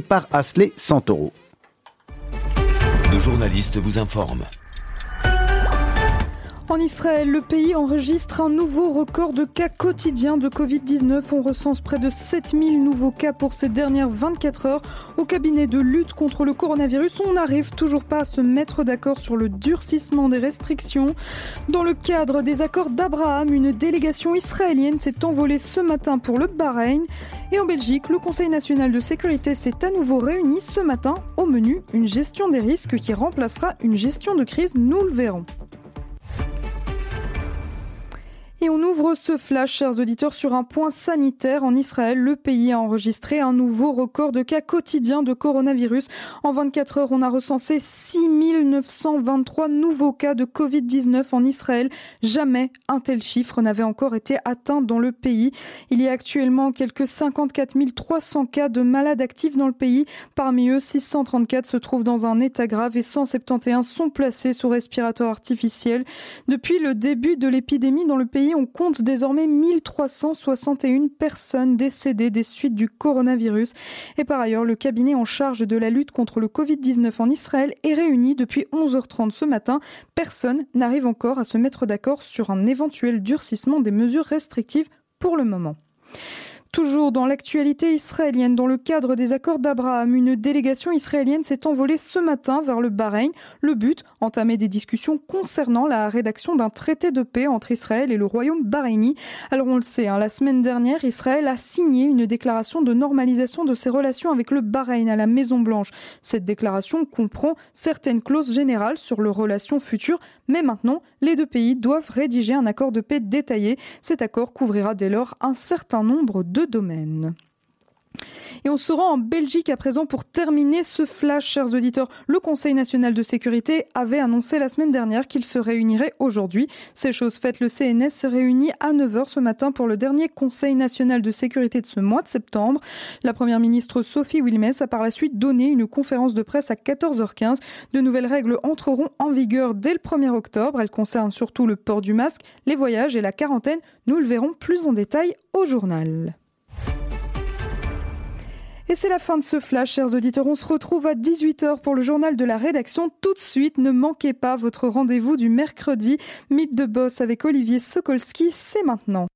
par Asley Santoro. Nos journalistes vous informent. En Israël, le pays enregistre un nouveau record de cas quotidiens de Covid-19. On recense près de 7000 nouveaux cas pour ces dernières 24 heures. Au cabinet de lutte contre le coronavirus, on n'arrive toujours pas à se mettre d'accord sur le durcissement des restrictions. Dans le cadre des accords d'Abraham, une délégation israélienne s'est envolée ce matin pour le Bahreïn. Et en Belgique, le Conseil national de sécurité s'est à nouveau réuni ce matin. Au menu, une gestion des risques qui remplacera une gestion de crise, nous le verrons. Et on ouvre ce flash, chers auditeurs, sur un point sanitaire. En Israël, le pays a enregistré un nouveau record de cas quotidiens de coronavirus. En 24 heures, on a recensé 6923 nouveaux cas de Covid-19 en Israël. Jamais un tel chiffre n'avait encore été atteint dans le pays. Il y a actuellement quelques 54 300 cas de malades actifs dans le pays. Parmi eux, 634 se trouvent dans un état grave et 171 sont placés sous respirateur artificiel. Depuis le début de l'épidémie dans le pays, on compte désormais 1361 personnes décédées des suites du coronavirus. Et par ailleurs, le cabinet en charge de la lutte contre le Covid-19 en Israël est réuni depuis 11h30 ce matin. Personne n'arrive encore à se mettre d'accord sur un éventuel durcissement des mesures restrictives pour le moment. Toujours dans l'actualité israélienne, dans le cadre des accords d'Abraham, une délégation israélienne s'est envolée ce matin vers le Bahreïn. Le but, entamer des discussions concernant la rédaction d'un traité de paix entre Israël et le royaume bahreïni. Alors on le sait, hein, la semaine dernière, Israël a signé une déclaration de normalisation de ses relations avec le Bahreïn à la Maison Blanche. Cette déclaration comprend certaines clauses générales sur leurs relations futures, mais maintenant, les deux pays doivent rédiger un accord de paix détaillé. Cet accord couvrira dès lors un certain nombre de domaines. Et on se rend en Belgique à présent pour terminer ce flash, chers auditeurs. Le Conseil national de sécurité avait annoncé la semaine dernière qu'il se réunirait aujourd'hui. C'est chose faite, le CNS s'est réuni à 9h ce matin pour le dernier Conseil national de sécurité de ce mois de septembre. La première ministre Sophie Wilmès a par la suite donné une conférence de presse à 14h15. De nouvelles règles entreront en vigueur dès le 1er octobre. Elles concernent surtout le port du masque, les voyages et la quarantaine. Nous le verrons plus en détail au journal. Et c'est la fin de ce flash, chers auditeurs. On se retrouve à 18h pour le journal de la rédaction. Tout de suite, ne manquez pas votre rendez-vous du mercredi. Mythe de boss avec Olivier Sokolski, c'est maintenant.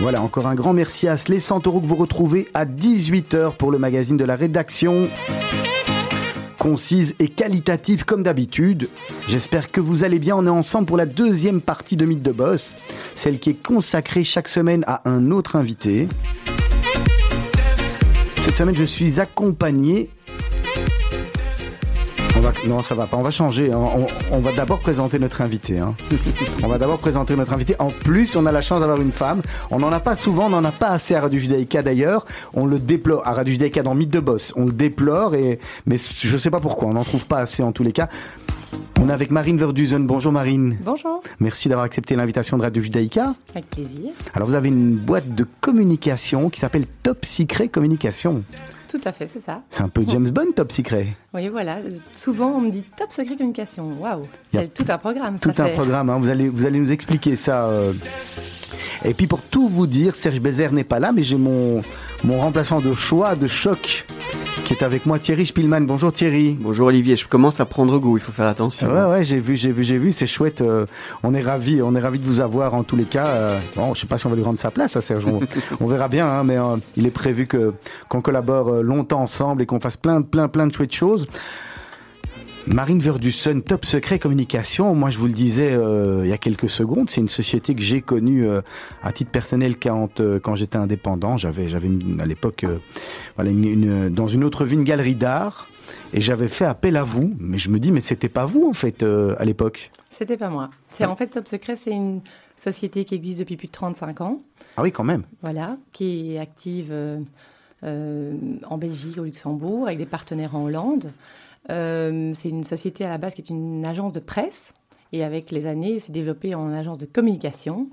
Voilà, encore un grand merci à Slay Santoro que vous retrouvez à 18h pour le magazine de la rédaction. Concise et qualitative comme d'habitude. J'espère que vous allez bien. On est ensemble pour la deuxième partie de Mythe de Boss, celle qui est consacrée chaque semaine à un autre invité. Cette semaine, je suis accompagné non, ça va pas. On va changer. Hein. On, va d'abord présenter notre invité. Hein. on va d'abord présenter notre invité. En plus, on a la chance d'avoir une femme. On n'en a pas souvent, on n'en a pas assez à Radio Judaïka d'ailleurs. On le déplore à Radio Judaïka dans Mythe de Boss. On le déplore, et, mais je sais pas pourquoi. On n'en trouve pas assez en tous les cas. On est avec Marine Verduzen. Bonjour Marine. Bonjour. Merci d'avoir accepté l'invitation de Radio Judaïka. Avec plaisir. Alors vous avez une boîte de communication qui s'appelle Top Secret Communication. Tout à fait, c'est ça. C'est un peu James Bond, Top Secret. Oui, voilà. Souvent, on me dit Top Secret Communication. Waouh, c'est tout un programme. Tout un programme. Hein. Vous allez, vous allez nous expliquer ça. Euh. Et puis pour tout vous dire, Serge Bézère n'est pas là, mais j'ai mon mon remplaçant de choix, de choc, qui est avec moi, Thierry Spielmann. Bonjour Thierry. Bonjour Olivier, je commence à prendre goût, il faut faire attention. Ouais, ouais, j'ai vu, j'ai vu, j'ai vu, c'est chouette. Euh, on est ravis, on est ravis de vous avoir en tous les cas. Euh, bon, je sais pas si on va lui rendre sa place à Serge, on, verra bien, hein, mais euh, il est prévu que qu'on collabore longtemps ensemble et qu'on fasse plein, plein, plein de chouettes choses. Marine Verdussen, Top Secret Communication. Moi, je vous le disais euh, il y a quelques secondes, c'est une société que j'ai connue euh, à titre personnel quand, euh, quand j'étais indépendant. J'avais, j'avais à l'époque, voilà, une, dans une autre vie, une galerie d'art, et j'avais fait appel à vous. Mais je me dis, mais c'était pas vous en fait à l'époque. C'était pas moi. C'est en fait Top Secret, c'est une société qui existe depuis plus de 35 ans. Ah oui, quand même. Voilà, qui est active en Belgique, au Luxembourg, avec des partenaires en Hollande. C'est une société à la base qui est une agence de presse. Et avec les années, s'est développé en agence de communication.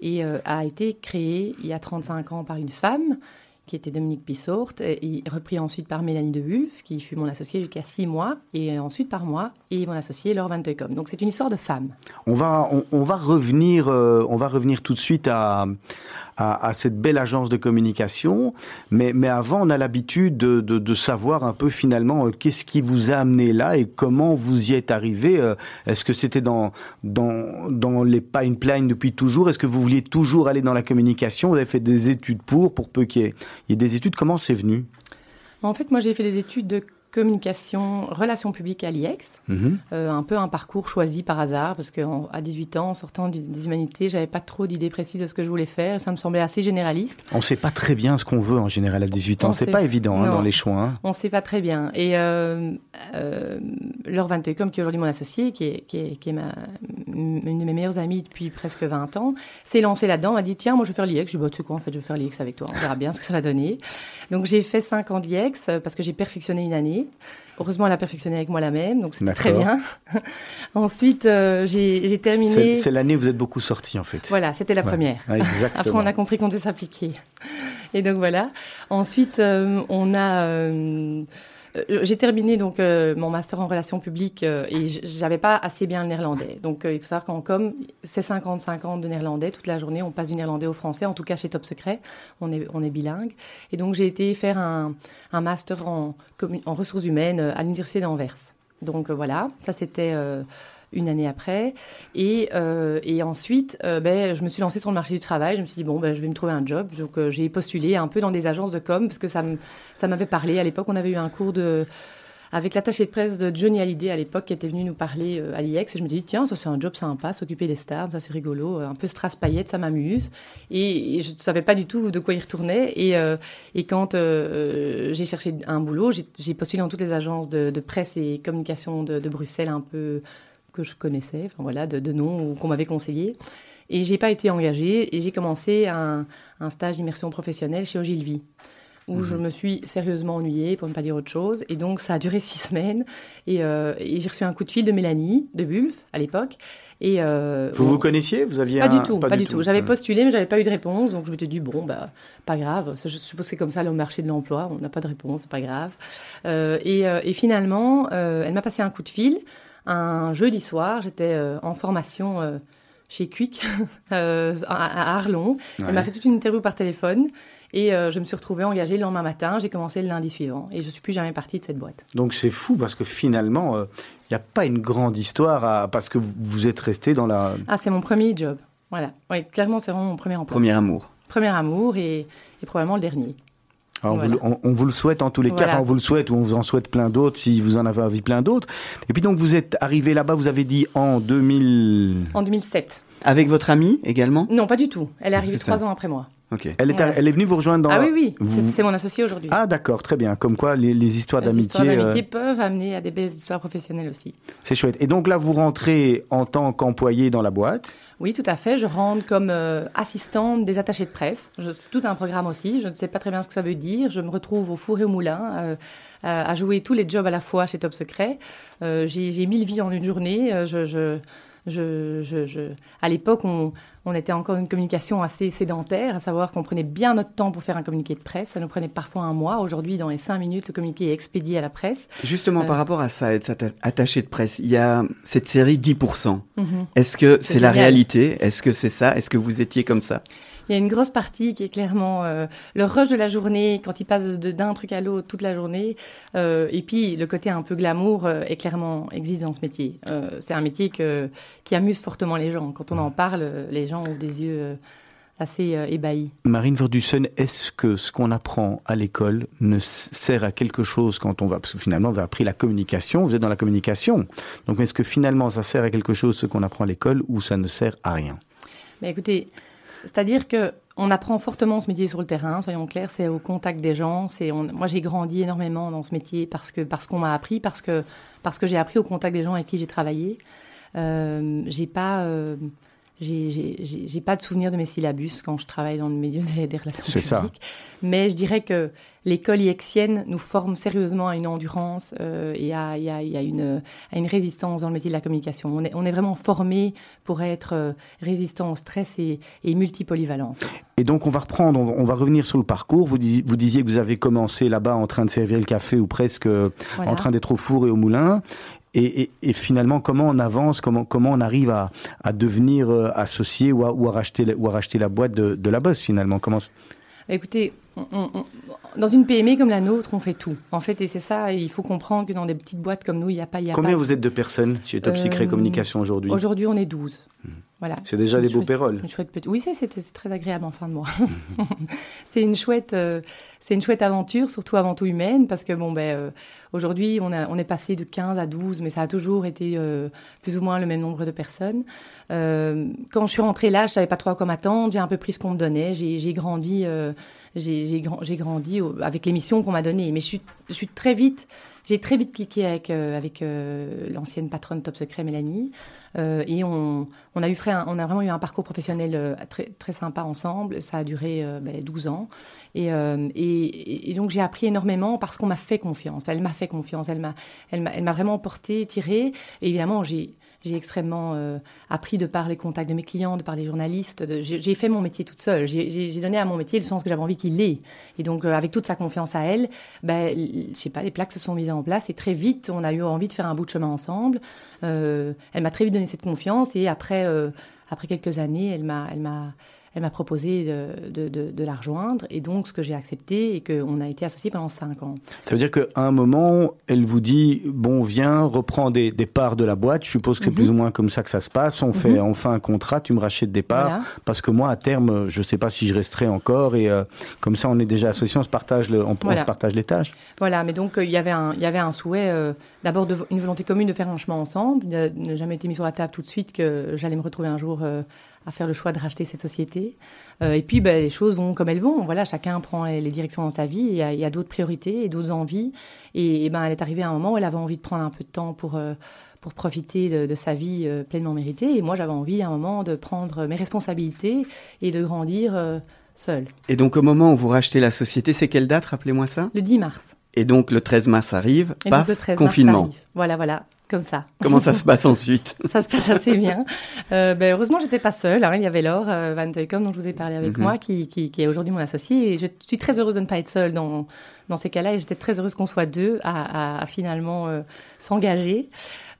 Et a été créée il y a 35 ans par une femme qui était Dominique Pissorte, et repris ensuite par Mélanie Debulf, qui fut mon associée jusqu'à six mois, et ensuite par moi, et mon associée Laure Van Donc c'est une histoire de femme. On va, on, va, revenir, euh, on va revenir tout de suite à, à, cette belle agence de communication. Mais, mais avant, on a l'habitude de, savoir un peu finalement euh, qu'est-ce qui vous a amené là et comment vous y êtes arrivé. Euh, est-ce que c'était dans, dans, dans les pipelines depuis toujours? Est-ce que vous vouliez toujours aller dans la communication? Vous avez fait des études pour, pour peu qu'il y, y ait des études. Comment c'est venu? En fait, moi, j'ai fait des études de communication, relations publiques à l'IEX. Mhm. Euh, un peu un parcours choisi par hasard, parce qu'à 18 ans, en sortant des humanités, j'avais pas trop d'idées précises de ce que je voulais faire. Ça me semblait assez généraliste. On sait pas très bien ce qu'on veut en général à 18 ans. C'est pas évident hein, dans les choix. Hein. On sait pas très bien. Et euh, euh, Laure Van qui est aujourd'hui mon associé, qui est, qui est, qui est ma, une de mes meilleures amies depuis presque 20 ans, s'est lancée là-dedans. Elle m'a dit Tiens, moi je vais faire l'IEX. Je lui ai dit bah, Tu sais quoi, en fait, je vais faire l'IEX avec toi. On verra bien ce que ça va donner. Donc j'ai fait 5 ans d'IEX parce que j'ai perfectionné une année. Heureusement, elle a perfectionné avec moi la même, donc c'est très bien. Ensuite, euh, j'ai terminé. C'est l'année où vous êtes beaucoup sorti, en fait. Voilà, c'était la première. Après, on a compris qu'on devait s'appliquer. Et donc voilà. Ensuite, euh, on a. Euh, j'ai terminé donc euh, mon master en relations publiques euh, et j'avais pas assez bien le néerlandais. Donc il faut savoir qu'en com, c'est 55 ans de néerlandais toute la journée. On passe du néerlandais au français. En tout cas chez Top Secret, on est on est bilingue. Et donc j'ai été faire un, un master en ressources humaines à l'université d'Anvers. Donc voilà, ça c'était une année après. Et, euh, et ensuite, euh, ben, je me suis lancée sur le marché du travail. Je me suis dit, bon, ben, je vais me trouver un job. Donc, euh, j'ai postulé un peu dans des agences de com parce que ça m'avait parlé. À l'époque, on avait eu un cours de avec l'attaché de presse de Johnny Hallyday à l'époque qui était venu nous parler à l'IEX. Et je me dis, tiens, ça c'est un job sympa, s'occuper des stars, ça c'est rigolo, un peu strass paillettes, ça m'amuse. Et, je ne savais pas du tout de quoi il retournait. Et, et quand j'ai cherché un boulot, j'ai postulé dans toutes les agences de, presse et communication de Bruxelles un peu que je connaissais, enfin voilà, de, de noms qu'on m'avait conseillé. Et j'ai pas été engagée et j'ai commencé un, un stage d'immersion professionnelle chez Ogilvy où je mhm. me suis sérieusement ennuyée, pour ne pas dire autre chose. Et donc, ça a duré six semaines. Et, euh, et j'ai reçu un coup de fil de Mélanie, de Bulf, à l'époque. Et euh, vous vous connaissiez? Vous aviez Pas du tout, pas, du tout. J'avais postulé, mais j'avais pas eu de réponse. Donc, je me suis dit, bon, bah, pas grave. Je suppose que c'est comme ça le marché de l'emploi. On n'a pas de réponse, c'est pas grave. Euh, et, et, finalement, elle m'a passé un coup de fil un jeudi soir. J'étais euh, en formation euh, chez Quick euh, à Arlon. Elle m'a fait toute une interview par téléphone. Et je me suis retrouvée engagée le lendemain matin. J'ai commencé le lundi suivant. Et je ne suis plus jamais partie de cette boîte. Donc c'est fou parce que finalement, il n'y a pas une grande histoire parce que vous êtes resté dans la... Ah, c'est mon premier job. Voilà. Oui, clairement, c'est vraiment mon premier emploi. Premier amour. Premier amour et probablement le dernier on, vous, le souhaite en tous les cas, on vous le souhaite ou on vous en souhaite plein d'autres si vous en avez envie plein d'autres. Et puis donc vous êtes arrivé là-bas, vous avez dit en 2000... En 2007. Avec votre amie également? Non, pas du tout. Elle est arrivée trois ans après moi. Ok. Elle, est, elle est venue vous rejoindre dans... Ah oui, oui, c'est mon associé aujourd'hui. Ah d'accord, très bien. Comme quoi les, histoires d'amitié... Les histoires d'amitié euh, peuvent amener à des belles histoires professionnelles aussi. C'est chouette. Et donc là, vous rentrez en tant qu'employé dans la boîte oui, tout à fait. Je rentre comme euh, assistante des attachés de presse. C'est tout un programme aussi. Je ne sais pas très bien ce que ça veut dire. Je me retrouve au four et au moulin euh, à jouer tous les jobs à la fois chez Top Secret. Euh, j'ai mille vies en une journée. je, je, à l'époque, on, on, était encore une communication assez sédentaire, à savoir qu'on prenait bien notre temps pour faire un communiqué de presse. Ça nous prenait parfois un mois. Aujourd'hui, dans les cinq minutes, le communiqué est expédié à la presse. Justement, par euh, rapport à ça, être attaché de presse, il y a cette série 10%. Mhm. Est-ce que c'est la réalité? Est-ce que c'est ça? Est-ce que vous étiez comme ça? Il y a une grosse partie qui est clairement euh, le rush de la journée, quand il passe d'un truc à l'autre toute la journée. Euh, et puis, le côté un peu glamour euh, est clairement existe dans ce métier. c'est un métier que, qui amuse fortement les gens. Quand on en parle, les gens ont des yeux assez ébahis. Marine Verdussen, est-ce que ce qu'on apprend à l'école ne sert à quelque chose quand on va... Parce que finalement, vous avez appris la communication, vous êtes dans la communication. Donc, est-ce que finalement, ça sert à quelque chose ce qu'on apprend à l'école ou ça ne sert à rien? Mais Écoutez, c'est-à-dire que on apprend fortement ce métier sur le terrain, soyons clairs, c'est au contact des gens. C'est moi j'ai grandi énormément dans ce métier parce que parce qu'on m'a appris, parce que j'ai appris au contact des gens avec qui j'ai travaillé. Euh, j'ai pas euh, j'ai pas de souvenir de mes syllabus quand je travaille dans le milieu des, relations publiques. Mais je dirais que l'école IEXienne nous forme sérieusement à une endurance euh, et à, une, à, une, résistance dans le métier de la communication. On est, on est vraiment formé pour être euh, résistant au stress et, et multipolyvalent. Et donc on va reprendre, on va, revenir sur le parcours. Vous disiez, vous disiez que vous avez commencé là-bas en train de servir le café ou presque en train d'être au four et au moulin. Et, finalement, comment on avance, comment, comment on arrive à, devenir euh, associé ou à, ou à, racheter, ou à racheter la boîte de, de la bosse finalement comment... Dans une PME comme la nôtre, on fait tout. En fait, et c'est ça, il faut comprendre que dans des petites boîtes comme nous, il n'y a pas... Y a Combien vous êtes de personnes chez Top Secret euh, Communication aujourd'hui Aujourd'hui, on est 12. Hmm. Voilà. C'est déjà des beaux péroles. Oui, c'est très agréable en fin de mois. c'est une chouette, euh, c'est une chouette aventure, surtout avant tout humaine, parce que bon, ben, euh, aujourd'hui, on, on est passé de 15 à 12, mais ça a toujours été plus ou moins le même nombre de personnes. quand je suis rentrée là, je savais pas trop à quoi m'attendre. J'ai un peu pris ce qu'on me donnait. J'ai grandi j'ai grandi avec l'émission qu'on m'a donnée. Mais je suis, très vite, j'ai très vite cliqué avec, euh, avec euh, l'ancienne patronne Top Secret, Mélanie. Euh, et on, on, a eu vraiment eu un parcours professionnel très, très sympa ensemble. Ça a duré 12 ben, ans. Et, et, donc j'ai appris énormément parce qu'on m'a fait confiance. Elle m'a fait confiance. Elle m'a vraiment porté, tiré. Et évidemment, j'ai j'ai extrêmement euh, appris de par les contacts de mes clients, de par les journalistes. J'ai fait mon métier toute seule. J'ai donné à mon métier le sens que j'avais envie qu'il ait. Et donc, euh, avec toute sa confiance à elle, ben, je sais pas, les plaques se sont mises en place et très vite, on a eu envie de faire un bout de chemin ensemble. Euh, elle m'a très vite donné cette confiance et après, après quelques années, elle m'a, elle m'a proposé de, de, de, la rejoindre, et donc ce que j'ai accepté, et qu'on a été associés pendant cinq ans. Ça veut dire qu'à un moment, elle vous dit, bon, viens, reprends des, des parts de la boîte, je suppose que c'est mhm. plus ou moins comme ça que ça se passe, on, fait, mhm. on fait un contrat, tu me rachètes des parts, parce que moi, à terme, je ne sais pas si je resterai encore, et euh, comme ça, on est déjà associés, on se partage, le, on, se partage les tâches. Voilà, mais donc, euh, il y avait un, il y avait un souhait, euh, d'abord, une volonté commune de faire un chemin ensemble, il n'a jamais été mis sur la table tout de suite que j'allais me retrouver un jour à faire le choix de racheter cette société. Euh, et puis, ben, les choses vont comme elles vont. Voilà, chacun prend les, directions dans sa vie. Il y a, d'autres priorités et d'autres envies. Et, ben, elle est arrivée à un moment où elle avait envie de prendre un peu de temps pour, euh, pour profiter de, sa vie euh, pleinement méritée. Et moi, j'avais envie à un moment de prendre mes responsabilités et de grandir seule. Et donc, au moment où vous rachetez la société, c'est quelle date? Rappelez-moi ça. Le 10 mars. Et donc, le 13 mars arrive, et paf, le 13 confinement. Mars Voilà, voilà comme ça. Comment ça se passe ensuite Ça se passe assez bien. Euh, ben, heureusement, j'étais pas seule. Hein. Il y avait Laure euh, Van Teukom, dont je vous ai parlé avec mhm. moi, qui, qui, qui est aujourd'hui mon associé. Et je suis très heureuse de ne pas être seule dans, dans ces cas-là. Et j'étais très heureuse qu'on soit deux à, à, finalement euh, s'engager.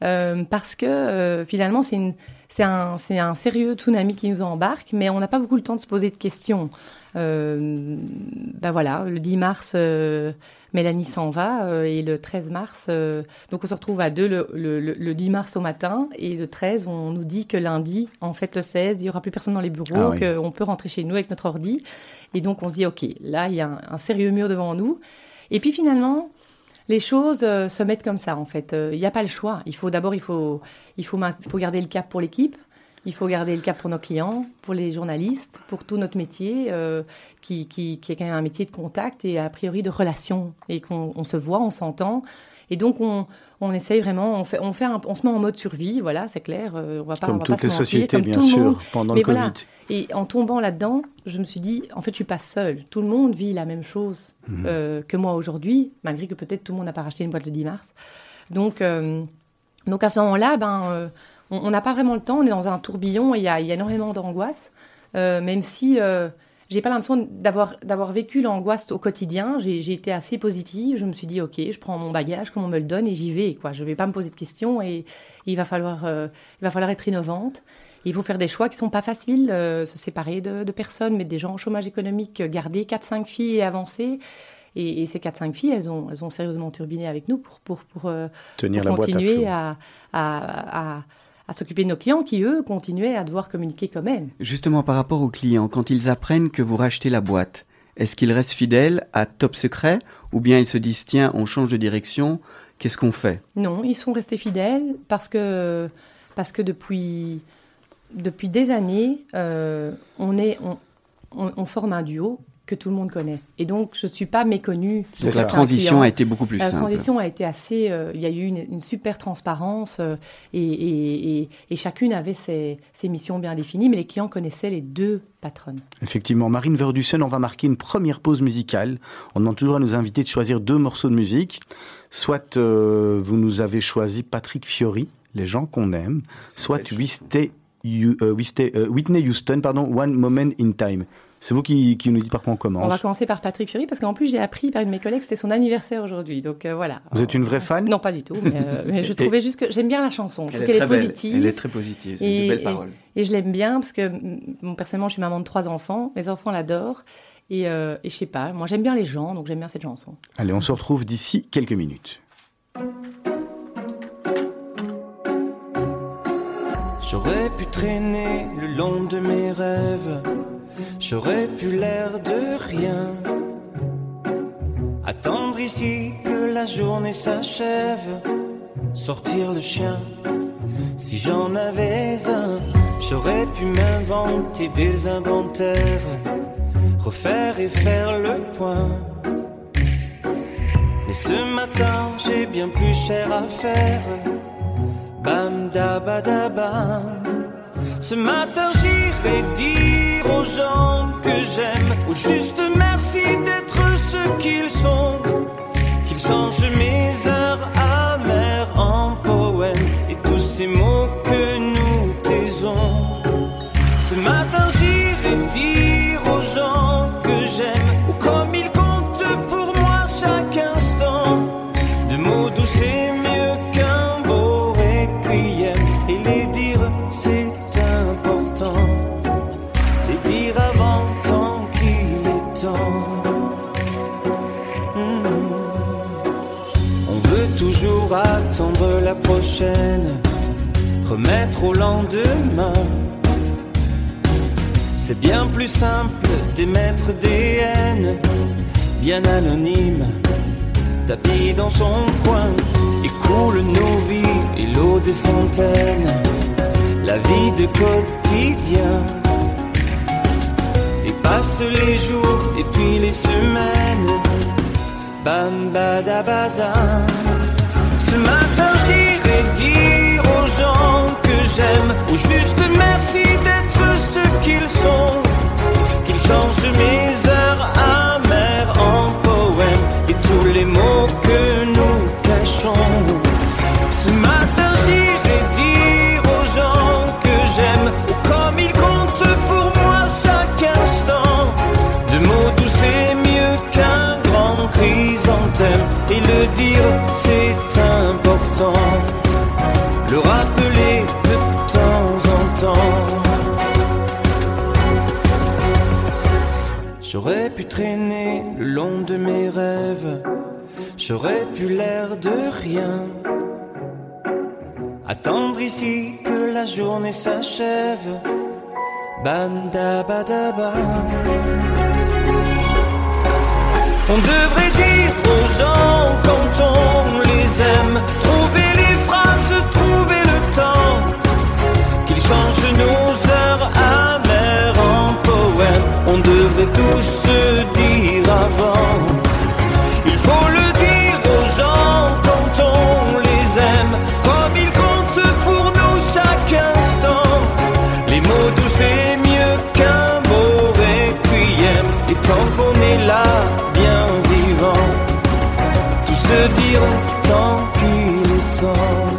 Euh, parce que finalement, c'est un, un sérieux tsunami qui nous embarque, mais on n'a pas beaucoup le temps de se poser de questions. ben voilà, le 10 mars, Mélanie s'en va euh, et le 13 mars, euh, donc on se retrouve à deux le, 10 mars au matin et le 13, on nous dit que lundi, en fait le 16, il n'y aura plus personne dans les bureaux, ah qu'on peut rentrer chez nous avec notre ordi. Et donc on se dit, OK, là, il y a un, sérieux mur devant nous. Et puis finalement, les choses euh, se mettent comme ça, en fait. Il n'y a pas le choix. Il faut d'abord, il faut, il faut, il faut garder le cap pour l'équipe. Il faut garder le cap pour nos clients, pour les journalistes, pour tout notre métier, euh, qui, qui, qui, est quand même un métier de contact et a priori de relation, et qu'on se voit, on s'entend. Et donc, on, on essaye vraiment, on, fait, on, fait on se met en mode survie, voilà, c'est clair. Euh, on va pas, comme on va toutes pas les sociétés, bien sûr, pendant le Covid. Et en tombant là-dedans, je me suis dit, en fait, je suis pas seule. Tout le monde vit la même chose mhm. euh, que moi aujourd'hui, malgré que peut-être tout le monde n'a pas racheté une boîte le 10 mars. Donc, donc à ce moment-là, ben on n'a pas vraiment le temps, on est dans un tourbillon et il y, a énormément d'angoisse, euh, même si euh, j'ai pas l'impression d'avoir vécu l'angoisse au quotidien. J'ai été assez positive. Je me suis dit, ok, je prends mon bagage comme on me le donne et j'y vais. Quoi. Je vais pas me poser de questions et, il, va falloir, euh, il va falloir être innovante. Il faut faire des choix qui sont pas faciles, se séparer de, personnes, mettre des gens au chômage économique, garder 4-5 filles et avancer. Et, ces 4-5 filles, elles ont, elles ont sérieusement turbiné avec nous pour, pour, pour, Tenir continuer à, à, à s'occuper de nos clients qui, eux, continuaient à devoir communiquer quand même. Justement, par rapport aux clients, quand ils apprennent que vous rachetez la boîte, est-ce qu'ils restent fidèles à Top Secret ou bien ils se disent tiens, on change de direction, qu'est-ce qu'on fait? Non, ils sont restés fidèles parce que, parce que depuis, depuis des années, euh, on, est, on, on, forme un duo que tout le monde connaît. Et donc, je ne suis pas méconnue. Donc la transition a été beaucoup plus simple. La transition a été assez... Euh, il y a eu une, super transparence euh, et, chacune avait ses, missions bien définies, mais les clients connaissaient les deux patronnes. Effectivement. Marine Verdussen, on va marquer une première pause musicale. On demande toujours à nos invités de choisir deux morceaux de musique. Soit euh, vous nous avez choisi Patrick Fiori, Les gens qu'on aime, soit Whitney Houston, pardon, One Moment in Time. C'est vous qui, nous dites par quoi on commence. On va commencer par Patrick Fury parce qu'en plus j'ai appris par une de mes collègues que c'était son anniversaire aujourd'hui. Donc euh, voilà. Vous êtes une vraie fan? Non, pas du tout. Mais, euh, je trouvais juste que j'aime bien la chanson. Je trouve qu'elle est, positive. Elle est très positive. C'est une belle parole. Et, je l'aime bien parce que personnellement je suis maman de trois enfants. Mes enfants l'adorent. Et, euh, et je sais pas, moi j'aime bien les gens, donc j'aime bien cette chanson. Allez, on se retrouve d'ici quelques minutes. J'aurais pu traîner le long de mes rêves J'aurais pu l'air de rien. Attendre ici que la journée s'achève. Sortir le chien. Si j'en avais un, j'aurais pu m'inventer des inventaires. Refaire et faire le point. Mais ce matin, j'ai bien plus cher à faire. Bam da ba da bam. Ce matin, j'irai dire aux gens que j'aime, ou juste merci d'être ce qu'ils sont, qu'ils changent mes heures remettre au lendemain. C'est bien plus simple d'émettre des haines, bien anonymes, tapis dans son coin, et coule nos vies et l'eau des fontaines, la vie de quotidien. Et passe les jours et puis les semaines, bam badabadam. Ce matin dire aux gens que j'aime Ou juste merci d'être ce qu'ils sont. Qu'ils changent mes heures amères en poèmes Et tous les mots que nous cachons. Ce matin j'irai dire aux gens que j'aime comme ils comptent pour moi chaque instant. De mots doux c'est mieux qu'un grand chrysanthème Et le dire le rappeler de temps en temps. J'aurais pu traîner le long de mes rêves, j'aurais pu l'air de rien. Attendre ici que la journée s'achève. Banda badaba. On devrait dire aux gens quand on trouver les phrases, trouver le temps, qu'ils changent nos heures amères en poèmes. On devrait tous se dire avant. Il faut le dire aux gens quand on dire tant qu'il est temps.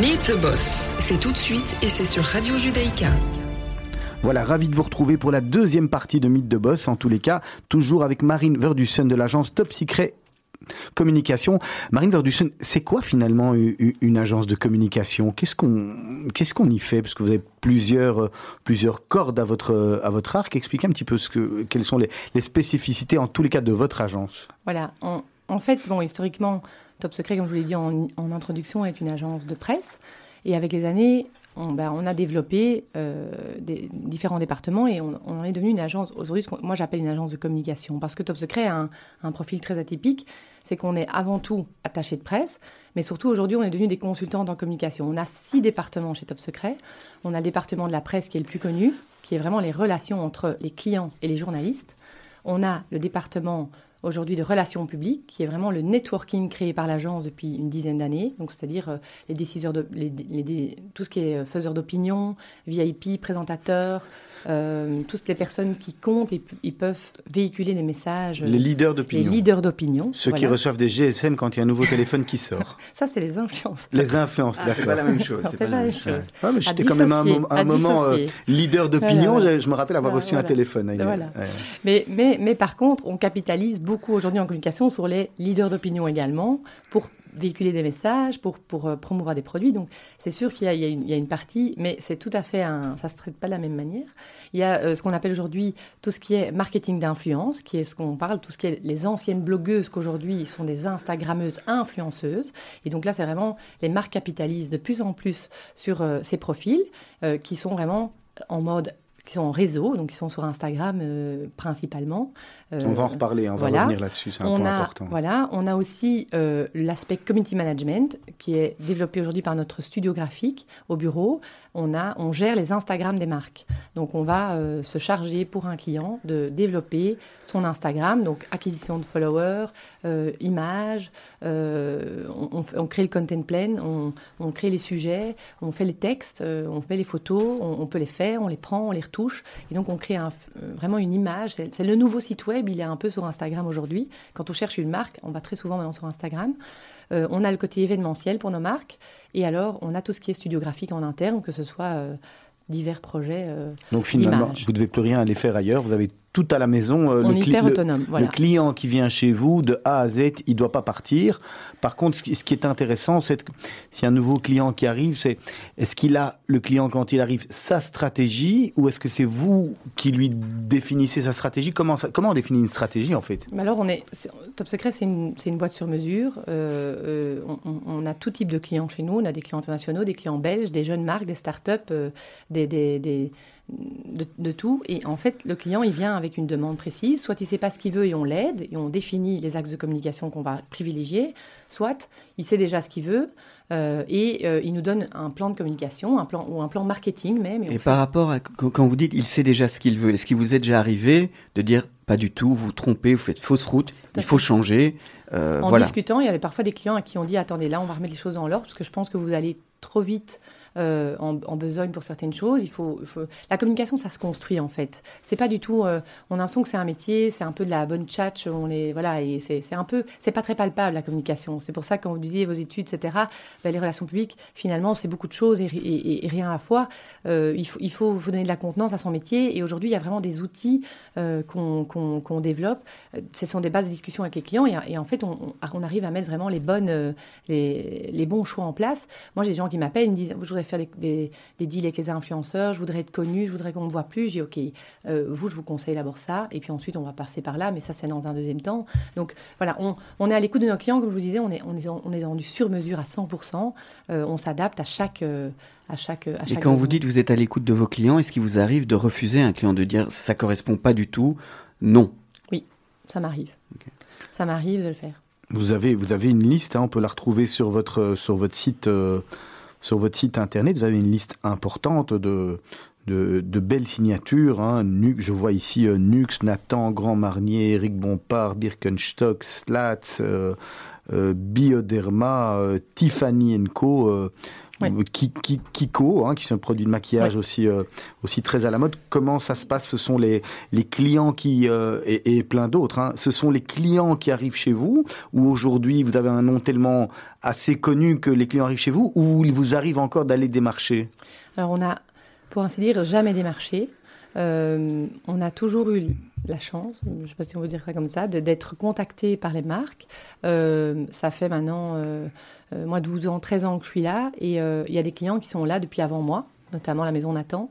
Meet the Boss, c'est tout de suite et c'est sur Radio Judaïka. Voilà, ravi de vous retrouver pour la deuxième partie de Mythe de Boss, en tous les cas, toujours avec Marine Verdussen de l'agence Top Secret communication. Marine Verdussen, c'est quoi finalement une agence de communication? Qu'est-ce qu'on qu'est-ce qu'on y fait? Parce que vous avez plusieurs plusieurs cordes à votre à votre arc. Expliquez un petit peu ce que quelles sont les, spécificités en tous les cas de votre agence. Voilà. en fait, bon, historiquement, Top Secret, comme je vous l'ai dit en, introduction, est une agence de presse. Et avec les années, on, ben, a développé des différents départements et on, on, est devenu une agence, aujourd'hui, moi j'appelle une agence de communication, parce que Top Secret a un profil très atypique, c'est qu'on est avant tout attaché de presse, mais surtout aujourd'hui, on est devenu des consultants en communication. On a six départements chez Top Secret. On a le département de la presse qui est le plus connu, qui est vraiment les relations entre les clients et les journalistes. On a le département aujourd'hui de relations publiques, qui est vraiment le networking créé par l'agence depuis une dizaine d'années. Donc, c'est-à-dire euh, les déciseurs de, les, tout ce qui est faiseur d'opinion, VIP, présentateurs, euh, toutes les personnes qui comptent et ils peuvent véhiculer des messages. Les leaders d'opinion. Les leaders d'opinion. Ceux qui reçoivent des GSM quand il y a un nouveau téléphone qui sort. Ça, c'est les influences. Les influences, ah, C'est pas la même chose. C'est pas, la même chose. Ah, mais j'étais quand même un, un moment euh, leader d'opinion. Je me rappelle avoir reçu un téléphone. Voilà. Mais, mais, mais par contre, on capitalise beaucoup aujourd'hui en communication sur les leaders d'opinion également pour véhiculer des messages, pour, pour euh, promouvoir des produits. Donc, c'est sûr qu'il y, y, a une partie, mais c'est tout à fait un. Ça ne se traite pas de la même manière. Il y a euh, ce qu'on appelle aujourd'hui tout ce qui est marketing d'influence, qui est ce qu'on parle, tout ce qui est les anciennes blogueuses qu'aujourd'hui sont des Instagrammeuses influenceuses. Et donc là, c'est vraiment les marques capitalisent de plus en plus sur euh, ces profils qui sont vraiment en mode qui sont en réseau, donc qui sont sur Instagram euh, principalement. Euh, on va en reparler, on va revenir là-dessus, c'est un point important. Voilà, on a aussi euh, l'aspect community management qui est développé aujourd'hui par notre studio graphique au bureau. On, a, on gère les Instagram des marques. Donc on va se charger pour un client de développer son Instagram, donc acquisition de followers, images, on, on, crée le content plan, on, on, crée les sujets, on fait les textes, on fait les photos, on, peut les faire, on les prend, on les touche. Et donc, on crée un, euh, vraiment une image. C'est le nouveau site web. Il est un peu sur Instagram aujourd'hui. Quand on cherche une marque, on va très souvent maintenant sur Instagram. Euh, on a le côté événementiel pour nos marques. Et alors, on a tout ce qui est studiographique en interne, que ce soit euh, divers projets. donc, finalement, vous ne devez plus rien aller faire ailleurs. Vous avez tout à la maison. On le, client qui vient chez vous, de A à Z, il ne doit pas partir. Par contre, ce qui, est intéressant, c'est que si un nouveau client qui arrive, c'est est-ce qu'il a, le client, quand il arrive, sa stratégie ou est-ce que c'est vous qui lui définissez sa stratégie? Comment, comment on définit une stratégie, en fait? Alors, on est, Top Secret, c'est une, une, boîte sur mesure. Euh, euh, on, a tout type de clients chez nous. On a des clients internationaux, des clients belges, des jeunes marques, des startups, euh, des, des, des de, tout. Et en fait, le client, il vient avec une demande précise. Soit il ne sait pas ce qu'il veut et on l'aide et on définit les axes de communication qu'on va privilégier. Soit il sait déjà ce qu'il veut euh, et euh, il nous donne un plan de communication, un plan ou un plan marketing même. Et, par rapport à quand vous dites il sait déjà ce qu'il veut, est-ce qu'il vous est déjà arrivé de dire pas du tout, vous trompez, vous faites fausse route, il faut changer euh, En discutant, il y avait parfois des clients à qui on dit attendez là, on va remettre les choses en l'ordre parce que je pense que vous allez trop vite euh, en, besogne pour certaines choses. Il faut, La communication, ça se construit en fait. C'est pas du tout. Euh, on a l'impression que c'est un métier, c'est un peu de la bonne chat. On les voilà et c'est un peu, c'est pas très palpable la communication. C'est pour ça quand vous disiez vos études, etc. Ben, les relations publiques, finalement, c'est beaucoup de choses et, rien à la fois. Euh, il, faut, il faut, donner de la contenance à son métier. Et aujourd'hui, il y a vraiment des outils qu'on développe. Ce sont des bases de discussion avec les clients et, en fait, on, on, arrive à mettre vraiment les bonnes, les, les, bons choix en place. Moi, j'ai des gens qui m'appellent, ils me disent, je voudrais faire des, deals avec les influenceurs, je voudrais être connu, je voudrais qu'on me voit plus. J'ai ok, euh, vous, je vous conseille d'abord ça, et puis ensuite on va passer par là, mais ça c'est dans un deuxième temps. Donc voilà, on, est à l'écoute de nos clients, comme je vous disais, on est, on est, on est dans du sur-mesure à 100%, euh, on s'adapte à chaque... Euh, à chaque, à chaque et quand vous dites vous êtes à l'écoute de vos clients, est-ce qu'il vous arrive de refuser un client, de dire ça correspond pas du tout, non? Oui, ça m'arrive. Ça m'arrive de le faire. Vous avez, vous avez une liste, hein, on peut la retrouver sur votre, sur votre site sur votre site internet, vous avez une liste importante de, belles signatures. Hein. je vois ici euh, Nux, Nathan, Grand Marnier, Eric Bompard, Birkenstock, Slats, euh, euh, Bioderma, Tiffany Co. Kiko, hein, qui sont produits de maquillage aussi, euh, aussi très à la mode. Comment ça se passe? Ce sont les, les clients qui, euh, et, plein d'autres, hein, ce sont les clients qui arrivent chez vous, ou aujourd'hui vous avez un nom tellement assez connu que les clients arrivent chez vous, ou il vous arrive encore d'aller démarcher? Alors on a, pour ainsi dire, jamais démarché. Euh, on a toujours eu la chance, je ne sais pas si on veut dire ça comme ça, d'être contacté par les marques. Euh, ça fait maintenant, euh, moi, 12 ans, 13 ans que je suis là, et il y a des clients qui sont là depuis avant moi, notamment la maison Nathan,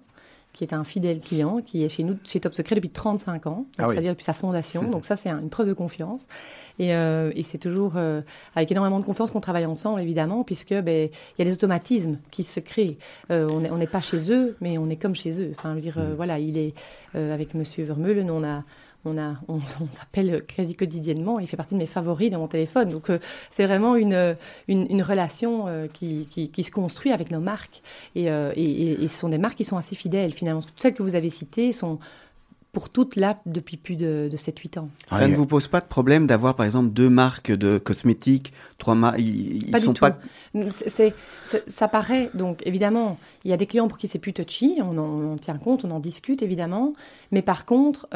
qui est un fidèle client, qui est chez nous, chez Top Secret depuis 35 ans, ah c'est-à-dire depuis sa fondation. Mmh. Donc ça, c'est une preuve de confiance. Et, euh, et c'est toujours euh, avec énormément de confiance qu'on travaille ensemble, évidemment, puisque ben, il y a des automatismes qui se créent. Euh, on n'est pas chez eux, mais on est comme chez eux. Enfin, je veux dire, mmh. voilà, il est avec Monsieur Vermeulen, on a on, a, on, s'appelle quasi quotidiennement, il fait partie de mes favoris dans mon téléphone. Donc euh, c'est vraiment une, une, relation euh, qui, qui, se construit avec nos marques. Euh, et, et, ce sont des marques qui sont assez fidèles finalement. Toutes celles que vous avez citées sont pour toutes là depuis plus de, de 7-8 ans. Ça ne vous pose pas de problème d'avoir par exemple deux marques de cosmétiques, trois marques ils, pas sont du pas tout. C'est, ça paraît donc évidemment, il y a des clients pour qui c'est plus touchy, on en, tient compte, on en discute évidemment, mais par contre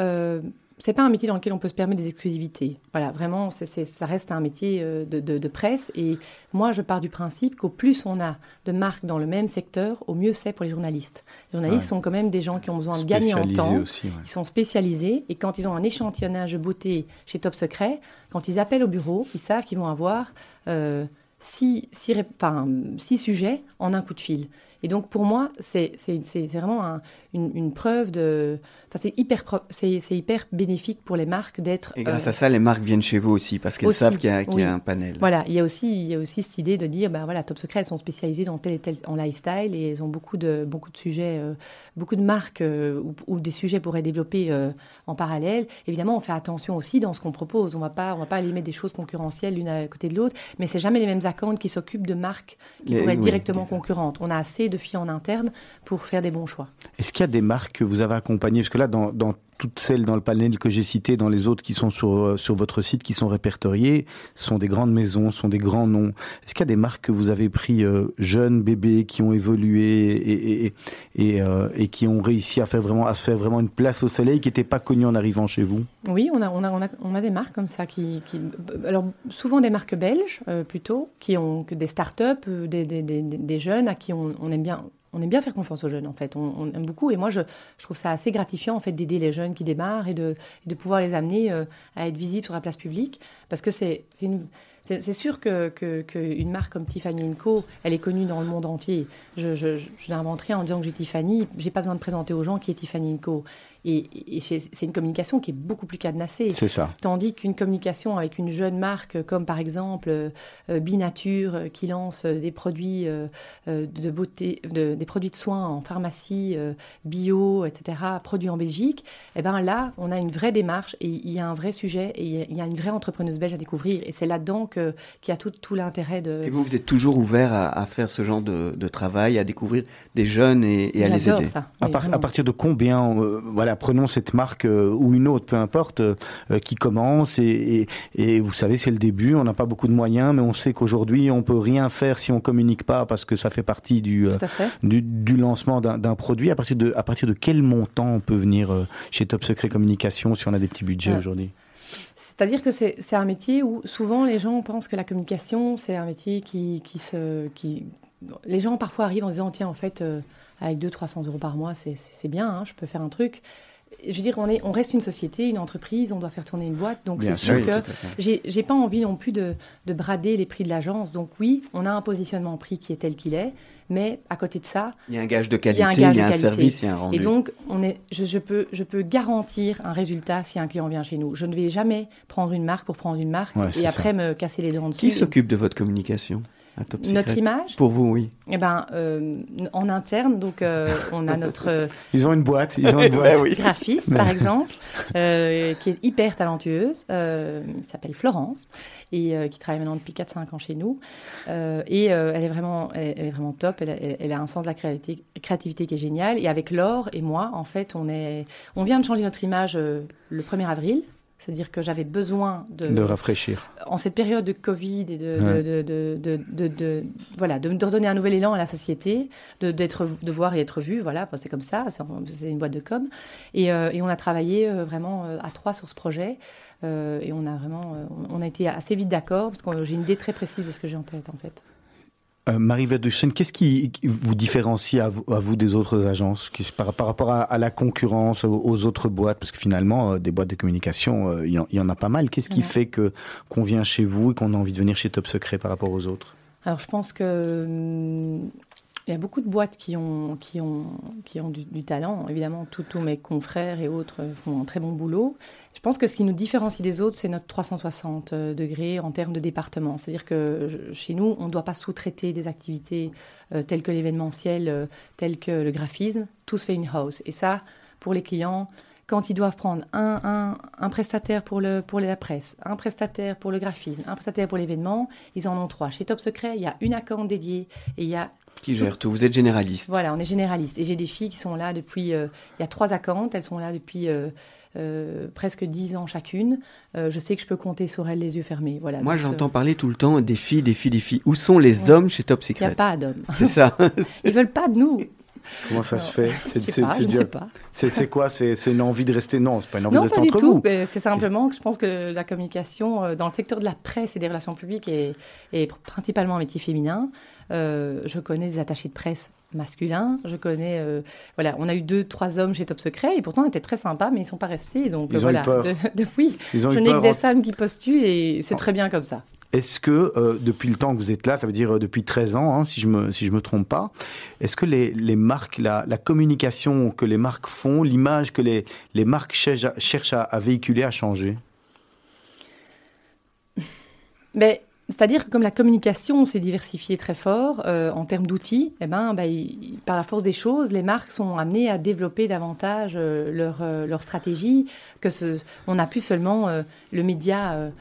c'est pas un métier dans lequel on peut se permettre des exclusivités. Voilà, vraiment, ça reste un métier euh, de, presse. Et moi, je pars du principe qu'au plus on a de marques dans le même secteur, au mieux c'est pour les journalistes. Les journalistes sont quand même des gens qui ont besoin de gagner en temps. Ils sont spécialisés. Et quand ils ont un échantillonnage de beauté chez Top Secret, quand ils appellent au bureau, ils savent qu'ils vont avoir euh, six, six sujets en un coup de fil. Et donc, pour moi, c'est vraiment une, preuve de. Enfin, c'est hyper, c'est hyper bénéfique pour les marques d'être. Et grâce à ça, les marques viennent chez vous aussi, parce qu'elles savent qu'il y, a un panel. Voilà, il y, a aussi, il y a aussi cette idée de dire, bah voilà, Top Secret, elles sont spécialisées dans tel et tel en lifestyle et elles ont beaucoup de, beaucoup de sujets, euh, beaucoup de marques euh, où, des sujets pourraient développer euh, en parallèle. Évidemment, on fait attention aussi dans ce qu'on propose. On ne va pas aller mettre des choses concurrentielles l'une à côté de l'autre, mais c'est jamais les mêmes accounts qui s'occupent de marques qui pourraient être directement concurrentes. On a assez de filles en interne pour faire des bons choix. Est-ce qu'il y des marques que vous avez accompagnées? Parce que là, dans, toutes celles dans le panel que j'ai cité, dans les autres qui sont sur, euh, sur votre site, qui sont répertoriées, sont des grandes maisons, sont des grands noms. Est-ce qu'il y a des marques que vous avez pris euh, jeunes bébés qui ont évolué et, et, euh, et, qui ont réussi à faire vraiment à se faire vraiment une place au soleil, qui n'étaient pas connues en arrivant chez vous? Oui, on a, on a, on a, des marques comme ça qui, qui alors souvent des marques belges plutôt, qui ont que des start-up, des, des, des, jeunes à qui on aime bien on aime bien faire confiance aux jeunes, en fait. On, aime beaucoup. Et moi, je, trouve ça assez gratifiant, en fait, d'aider les jeunes qui démarrent et de, de pouvoir les amener euh, à être visibles sur la place publique. Parce que c'est c'est sûr qu'une que, marque comme Tiffany Co, elle est connue dans le monde entier. Je, je, je l'inventerai en disant que j'ai Tiffany. J'ai pas besoin de présenter aux gens qui est Tiffany Co. Et, c'est une communication qui est beaucoup plus cadenassée. C'est ça. Tandis qu'une communication avec une jeune marque comme par exemple euh, Binature euh, qui lance euh, des produits de beauté, des produits de soins en pharmacie, bio, etc., produits en Belgique, eh ben là, on a une vraie démarche et il y a un vrai sujet et il y a une vraie entrepreneuse belge à découvrir. Et c'est là-dedans qu'il y a tout, tout l'intérêt de... Et vous, vous êtes toujours ouvert à, faire ce genre de, travail, à découvrir des jeunes et, à les aider ça. À, à, partir de combien, voilà, prenons cette marque euh, ou une autre, peu importe, euh, euh, qui commence et, vous savez, c'est le début. On n'a pas beaucoup de moyens, mais on sait qu'aujourd'hui, on peut rien faire si on communique pas parce que ça fait partie du du, lancement d'un produit. À partir de à partir de quel montant on peut venir chez Top Secret Communication si on a des petits budgets aujourd'hui? C'est-à-dire que c'est un métier où souvent les gens pensent que la communication, c'est un métier qui, qui se... Qui... Les gens parfois arrivent en se disant, tiens, en fait, avec 200-300 euros par mois, c'est bien, hein, je peux faire un truc je veux dire, on, est, on reste une société, une entreprise, on doit faire tourner une boîte. Donc c'est sûr que j'ai pas envie non plus de, de brader les prix de l'agence. Donc oui, on a un positionnement prix qui est tel qu'il est, mais à côté de ça, il y a un gage de qualité, il y a un, service, il y a un rendu. Et donc on est, je, je, peux, je peux garantir un résultat si un client vient chez nous. Je ne vais jamais prendre une marque pour prendre une marque et après me casser les dents dessus. Qui s'occupe de votre communication? Notre image Pour vous, oui. Eh ben, euh, en interne, donc euh, on a notre. ils ont une boîte, ils ont une boîte. Ben graphiste, par exemple, euh, qui est hyper talentueuse, qui s'appelle Florence et qui travaille maintenant depuis 4-5 ans chez nous. et elle est vraiment, elle, est vraiment top. Elle, elle, a un sens de la créativité, créativité qui est génial. Et avec Laure et moi, en fait, on est, on vient de changer notre image le 1er avril. C'est-à-dire que j'avais besoin de... De rafraîchir. En cette période de Covid et de, de, de, de voilà, de, redonner un nouvel élan à la société, de, d'être, de voir et être vu, voilà, c'est comme ça, c'est, une boîte de com. Et, euh, et on a travaillé euh, vraiment euh, à trois sur ce projet. et on a vraiment, on a été assez vite d'accord, parce que j'ai une idée très précise de ce que j'ai en tête, en fait. Euh, Marie Verduchen, qu'est-ce qui vous différencie à vous, des autres agences par, rapport à, la concurrence, aux, autres boîtes? Parce que finalement, euh, des boîtes de communication, euh, il y, en a pas mal. Qu'est-ce qui fait que qu'on vient chez vous et qu'on a envie de venir chez Top Secret par rapport aux autres? Alors, je pense que hum, Il y a beaucoup de boîtes qui ont, qui ont, qui ont du, talent. Évidemment, tous mes confrères et autres font un très bon boulot. Je pense que ce qui nous différencie des autres, c'est notre 360 euh, degrés en termes de département. C'est-à-dire que chez nous, on ne doit pas sous-traiter des activités euh, telles que l'événementiel, euh, telles que le graphisme. Tout se fait in-house. Et ça, pour les clients, quand ils doivent prendre un, un, prestataire pour, le, pour la presse, un prestataire pour le graphisme, un prestataire pour l'événement, ils en ont trois. Chez Top Secret, il y a une account dédiée et il y a qui gère tout. Vous êtes généraliste. Voilà, on est généraliste. Et j'ai des filles qui sont là depuis. Euh, il y a trois accounts, elles sont là depuis. Euh, euh, presque dix ans chacune. je sais que je peux compter sur elles les yeux fermés. Voilà, Moi, j'entends parler tout le temps des filles, des filles, des filles. Où sont les hommes chez Top Secret Il n'y a pas d'hommes. C'est ça. Ils veulent pas de nous. Comment ça se fait C'est C'est quoi C'est une envie de rester Non, c'est pas une envie de rester entre vous. C'est simplement que je pense que la communication dans le secteur de la presse et des relations publiques est, est principalement un métier féminin. Euh, je connais des attachés de presse masculins. Je connais, euh, voilà, on a eu deux, trois hommes chez Top Secret et pourtant ils étaient très sympas, mais ils sont pas restés. Donc ils voilà, ont oui, je n'ai que des femmes qui postulent et c'est très bien comme ça. Est-ce que euh, depuis le temps que vous êtes là, ça veut dire depuis 13 ans, hein, si je me si me trompe pas, est-ce que les, les marques, la, communication que les marques font, l'image que les, les marques cherchent à, à véhiculer a changé? Mais c'est-à-dire que comme la communication s'est diversifiée très fort euh, en termes d'outils, eh ben, bah, par la force des choses, les marques sont amenées à développer davantage euh, leur, euh, leur, stratégie, que on n'a plus seulement le média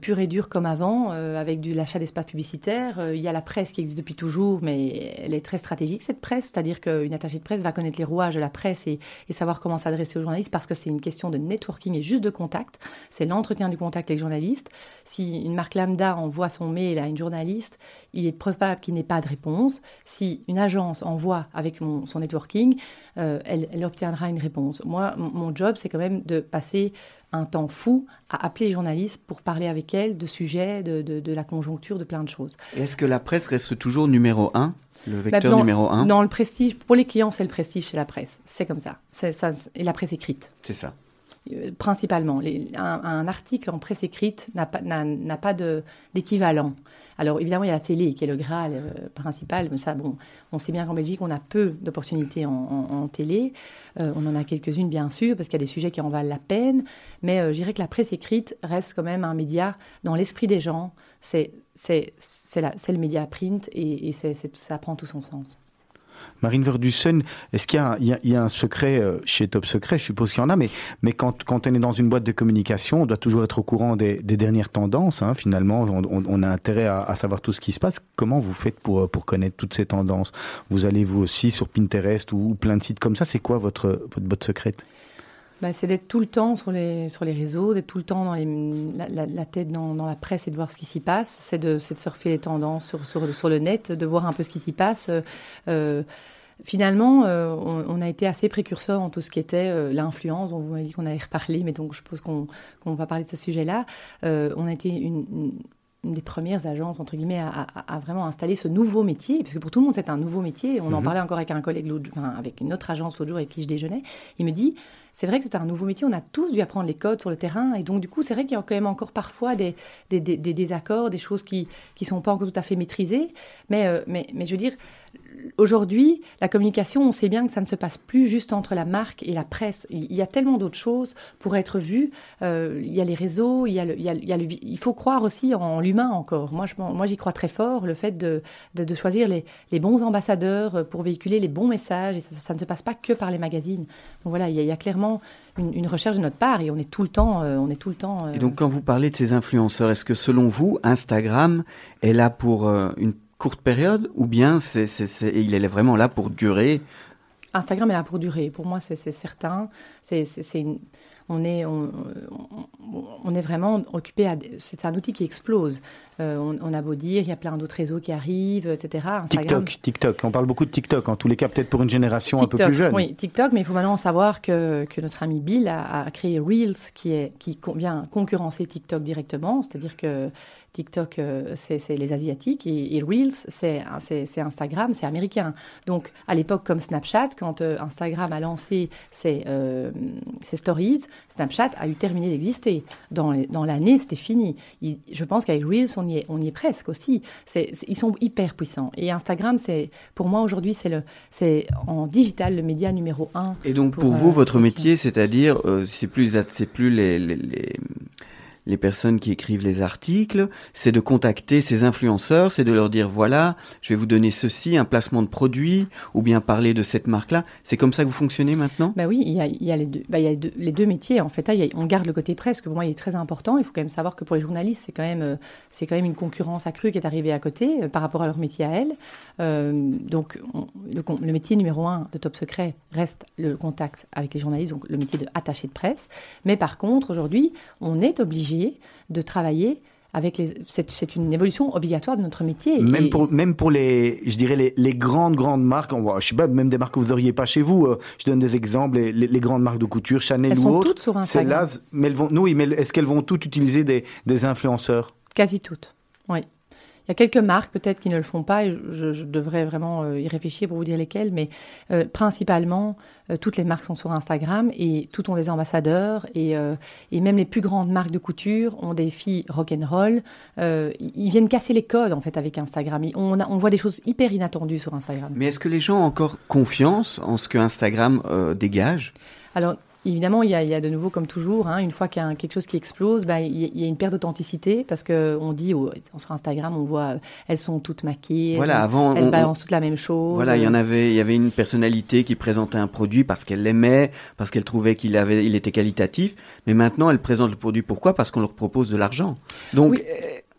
pur et dur comme avant, avec du l'achat d'espace publicitaire. il y a la presse qui existe depuis toujours, mais elle est très stratégique, cette presse, c'est-à-dire qu'une attachée de presse va connaître les rouages de la presse et, et savoir comment s'adresser aux journalistes, parce que c'est une question de networking et juste de contact. C'est l'entretien du contact avec les journalistes. Si une marque lambda envoie son mail à une journaliste, il est probable qu'il n'ait pas de réponse. Si une agence envoie avec son networking, euh, elle, obtiendra une réponse. Moi, mon job, c'est quand même de passer un temps fou à appeler les journalistes pour parler avec elles de sujets, de, la conjoncture, de plein de choses. Est-ce que la presse reste toujours numéro un le bah, vecteur numéro un? Dans le prestige, pour les clients, c'est le prestige chez la presse. C'est comme ça. C'est ça. Et la presse écrite. C'est ça. Euh, principalement. un, article en presse écrite n'a pas, pas d'équivalent. Alors évidemment, il y a la télé qui est le Graal euh, principal, mais ça, bon, on sait bien qu'en Belgique, on a peu d'opportunités en, télé. Euh, on en a quelques-unes, bien sûr, parce qu'il y a des sujets qui en valent la peine. Mais je dirais que la presse écrite reste quand même un média dans l'esprit des gens. C'est, c'est, c'est, le média print et, et ça prend tout son sens. Marine Verdussen, est-ce qu'il y, a un secret euh, chez Top Secret? Je suppose qu'il y en a, mais, quand, quand, on est dans une boîte de communication, on doit toujours être au courant des, dernières tendances. Hein, finalement, on, a intérêt à, savoir tout ce qui se passe. Comment vous faites pour, pour connaître toutes ces tendances? Vous allez vous aussi sur Pinterest ou, plein de sites comme ça? C'est quoi votre, votre botte secrète? Bah, c'est d'être tout le temps sur les, sur les réseaux, d'être tout le temps dans les, la, tête dans, dans, la presse et de voir ce qui s'y passe. C'est de, de, surfer les tendances sur, sur, sur, le net, de voir un peu ce qui s'y passe. Euh, finalement, euh, on, a été assez précurseur en tout ce qui était euh, l'influence, dont vous m'avez dit qu'on allait reparler, mais donc je suppose qu'on va parler de ce sujet-là. on a été une, des premières agences, entre guillemets, à, vraiment installer ce nouveau métier, parce que pour tout le monde, c'est un nouveau métier. On en mhm. parlait encore avec un collègue, enfin, avec une autre agence l'autre jour avec qui je déjeunais. Il me dit, c'est vrai que c'est un nouveau métier, on a tous dû apprendre les codes sur le terrain, et donc du coup, c'est vrai qu'il y a quand même encore parfois des, désaccords, des choses qui ne sont pas encore tout à fait maîtrisées, mais, euh, mais, mais je veux dire, aujourd'hui, la communication, on sait bien que ça ne se passe plus juste entre la marque et la presse. Il y a tellement d'autres choses pour être vues. Euh, il y a les réseaux, il, y a il, y a il, faut croire aussi en l'humain encore. Moi, je, moi, j'y crois très fort, le fait de, de, choisir les, les, bons ambassadeurs pour véhiculer les bons messages. Et ça, ne se passe pas que par les magazines. Donc voilà, il y a, clairement une, recherche de notre part et on est tout le temps. Euh, on est tout le temps euh, Et donc, quand vous parlez de ces influenceurs, est-ce que selon vous, Instagram est là pour une courte période ou bien c'est, il est vraiment là pour durer? Instagram est là pour durer. Pour moi, c'est, certain. C'est, on, est, on, on, est vraiment occupé à. C'est un outil qui explose. Euh, on, a beau dire, il y a plein d'autres réseaux qui arrivent, etc. TikTok, TikTok. On parle beaucoup de TikTok, en tous les cas, peut-être pour une génération un peu plus jeune. Oui, TikTok, mais il faut maintenant savoir que, que notre ami Bill a, créé Reels, qui, est, qui vient concurrencer TikTok directement. C'est-à-dire que TikTok, euh, c'est les Asiatiques et, Reels, c'est Instagram, c'est américain. Donc, à l'époque, comme Snapchat, quand euh, Instagram a lancé ses, ses, stories, Snapchat a eu terminé d'exister. Dans l'année, c'était fini. je pense qu'avec Reels, on on y est, on y est presque aussi. ils sont hyper puissants. Et Instagram, c'est pour moi aujourd'hui, c'est le, c'est en digital le média numéro un. Et donc pour, vous, votre métier, c'est-à-dire, c'est plus, c'est plus les, les les personnes qui écrivent les articles, c'est de contacter ces influenceurs, c'est de leur dire voilà, je vais vous donner ceci, un placement de produit, ou bien parler de cette marque-là. C'est comme ça que vous fonctionnez maintenant? Bah oui, il y a, y a, les, deux, bah, y a les deux métiers. En fait, on garde le côté presse, que pour moi il est très important. Il faut quand même savoir que pour les journalistes, c'est quand même, euh, une concurrence accrue qui est arrivée à côté euh, par rapport à leur métier à elles. Euh, donc, le, le, métier numéro un de Top Secret reste le contact avec les journalistes, donc le métier de attaché de presse. Mais par contre, aujourd'hui, on est obligé de travailler avec les. C'est une évolution obligatoire de notre métier. Même, pour, même pour les, je dirais, les, les grandes, grandes marques, je sais pas, même des marques que vous n'auriez pas chez vous. Euh, je donne des exemples, les, les, grandes marques de couture, Chanel elles ou sont autres. toutes sur Instagram. mais elles vont, oui, mais est-ce qu'elles vont toutes utiliser des, des influenceurs? Quasi toutes, oui. Il y a quelques marques peut-être qui ne le font pas, et je, devrais vraiment euh, y réfléchir pour vous dire lesquelles, mais euh, principalement, euh, toutes les marques sont sur Instagram et toutes ont des ambassadeurs, et, et même les plus grandes marques de couture ont des filles rock'n'roll. ils viennent casser les codes en fait avec Instagram. On, on voit des choses hyper inattendues sur Instagram. Mais est-ce que les gens ont encore confiance en ce que Instagram dégage? Alors, Évidemment, il y, a, de nouveau, comme toujours, hein, une fois qu'il y a quelque chose qui explose, bah, il y a une perte d'authenticité parce qu'on dit oh, sur Instagram, on voit, elles sont toutes maquillées, voilà, elles, avant, elles balancent toutes la même chose. Voilà, il y en avait, il y avait une personnalité qui présentait un produit parce qu'elle l'aimait, parce qu'elle trouvait qu'il avait, il était qualitatif. Mais maintenant, elle présente le produit pourquoi? Parce qu'on leur propose de l'argent. Donc,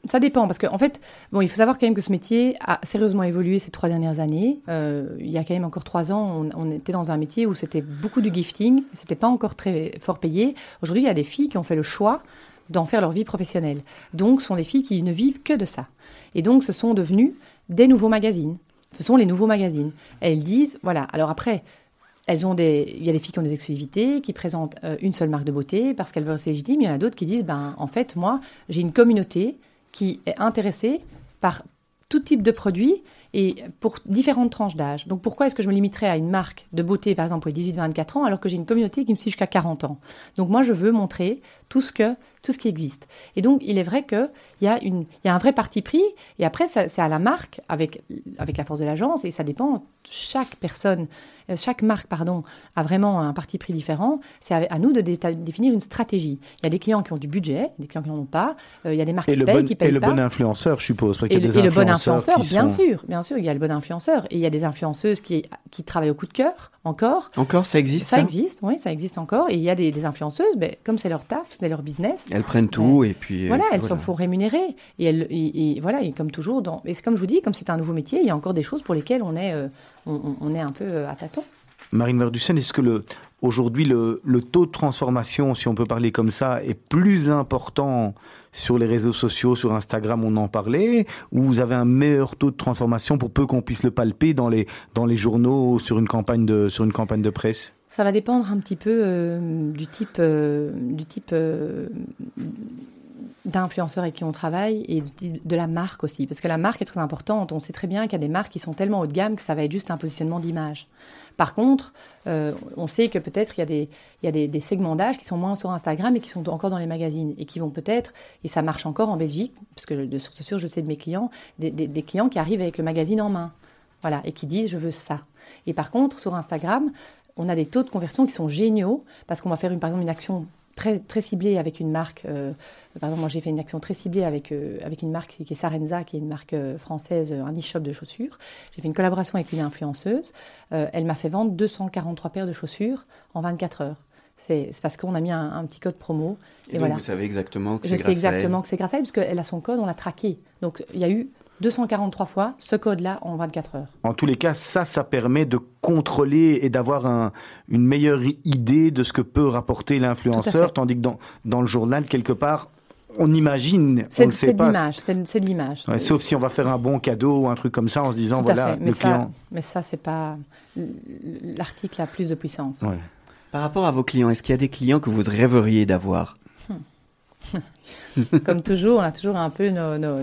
ça dépend, parce qu'en en fait, bon, il faut savoir quand même que ce métier a sérieusement évolué ces trois dernières années. Euh, il y a quand même encore trois ans, on, était dans un métier où c'était beaucoup du gifting, c'était pas encore très fort payé. Aujourd'hui, il y a des filles qui ont fait le choix d'en faire leur vie professionnelle. Donc, ce sont des filles qui ne vivent que de ça. Et donc, ce sont devenus des nouveaux magazines. Ce sont les nouveaux magazines. Elles disent, voilà, alors après, elles ont des, il y a des filles qui ont des exclusivités, qui présentent euh, une seule marque de beauté parce qu'elles veulent c'est légitime. Il y en a d'autres qui disent, ben, en fait, moi, j'ai une communauté qui est intéressé par tout type de produit et pour différentes tranches d'âge. Donc pourquoi est-ce que je me limiterais à une marque de beauté, par exemple, pour les 18-24 ans, alors que j'ai une communauté qui me suit jusqu'à 40 ans? Donc moi, je veux montrer tout ce, que, tout ce qui existe. Et donc, il est vrai qu'il y, a il y a un vrai parti pris, et après, c'est à la marque, avec, avec la force de l'agence, et ça dépend, chaque personne euh, chaque marque pardon, a vraiment un parti pris différent. C'est à, nous de définir une stratégie. Il y a des clients qui ont du budget, des clients qui n'en ont pas. Euh, il y a des marques qui payent, qui payent et le bon influenceur, je suppose. et, le bon influenceur, bien sûr, bien sûr, il y a le bon influenceur. Et il y a des influenceuses qui, qui travaillent au coup de cœur, encore. Encore, ça existe Ça, existe, oui, ça existe encore. Et il y a des, influenceuses, ben, comme c'est leur taf, c'est leur business. Elles prennent tout et puis. Euh, voilà, elles s'en font rémunérer. Et, elles, et, voilà, et comme toujours, dans, et comme je vous dis, comme c'est un nouveau métier, il y a encore des choses pour lesquelles on est, on, est un peu à tâtons. Marine Verdussen, est-ce que le, aujourd'hui le, taux de transformation, si on peut parler comme ça, est plus important sur les réseaux sociaux, sur Instagram, on en parlait, ou vous avez un meilleur taux de transformation pour peu qu'on puisse le palper dans les, dans les journaux, sur une campagne de, sur une campagne de presse? Ça va dépendre un petit peu euh, du type, euh, du type euh, d'influenceurs avec qui on travaille et de la marque aussi. Parce que la marque est très importante. On sait très bien qu'il y a des marques qui sont tellement haut de gamme que ça va être juste un positionnement d'image. Par contre, euh, on sait que peut-être il y a, des, il y a des, segments d'âge qui sont moins sur Instagram et qui sont encore dans les magazines et qui vont peut-être, et ça marche encore en Belgique, parce que de source sûre, je sais de mes clients, des, des, clients qui arrivent avec le magazine en main. Voilà, et qui disent je veux ça. Et par contre, sur Instagram, on a des taux de conversion qui sont géniaux parce qu'on va faire une, par exemple une action très, très ciblée avec une marque. Euh, par exemple, moi j'ai fait une action très ciblée avec, euh, avec une marque qui est Sarenza, qui est une marque euh, française, un e-shop de chaussures. J'ai fait une collaboration avec une influenceuse. elle m'a fait vendre 243 paires de chaussures en 24 heures. C'est parce qu'on a mis un, petit code promo. Et, donc voilà. vous savez exactement que c'est grâce à elle. Je sais exactement que c'est grâce à elle, parce qu'elle a son code, on l'a traqué. Donc il y a eu 243 fois ce code-là en 24 heures. En tous les cas, ça, ça permet de contrôler et d'avoir une meilleure idée de ce que peut rapporter l'influenceur, tandis que dans, dans le journal, quelque part, on imagine, on C'est de l'image, c'est de l'image. sauf si on va faire un bon cadeau ou un truc comme ça en se disant, voilà, mais le client... Mais ça, c'est pas... L'article a plus de puissance. Par rapport à vos clients, est-ce qu'il y a des clients que vous rêveriez d'avoir? Comme toujours, on a toujours un peu nos, nos,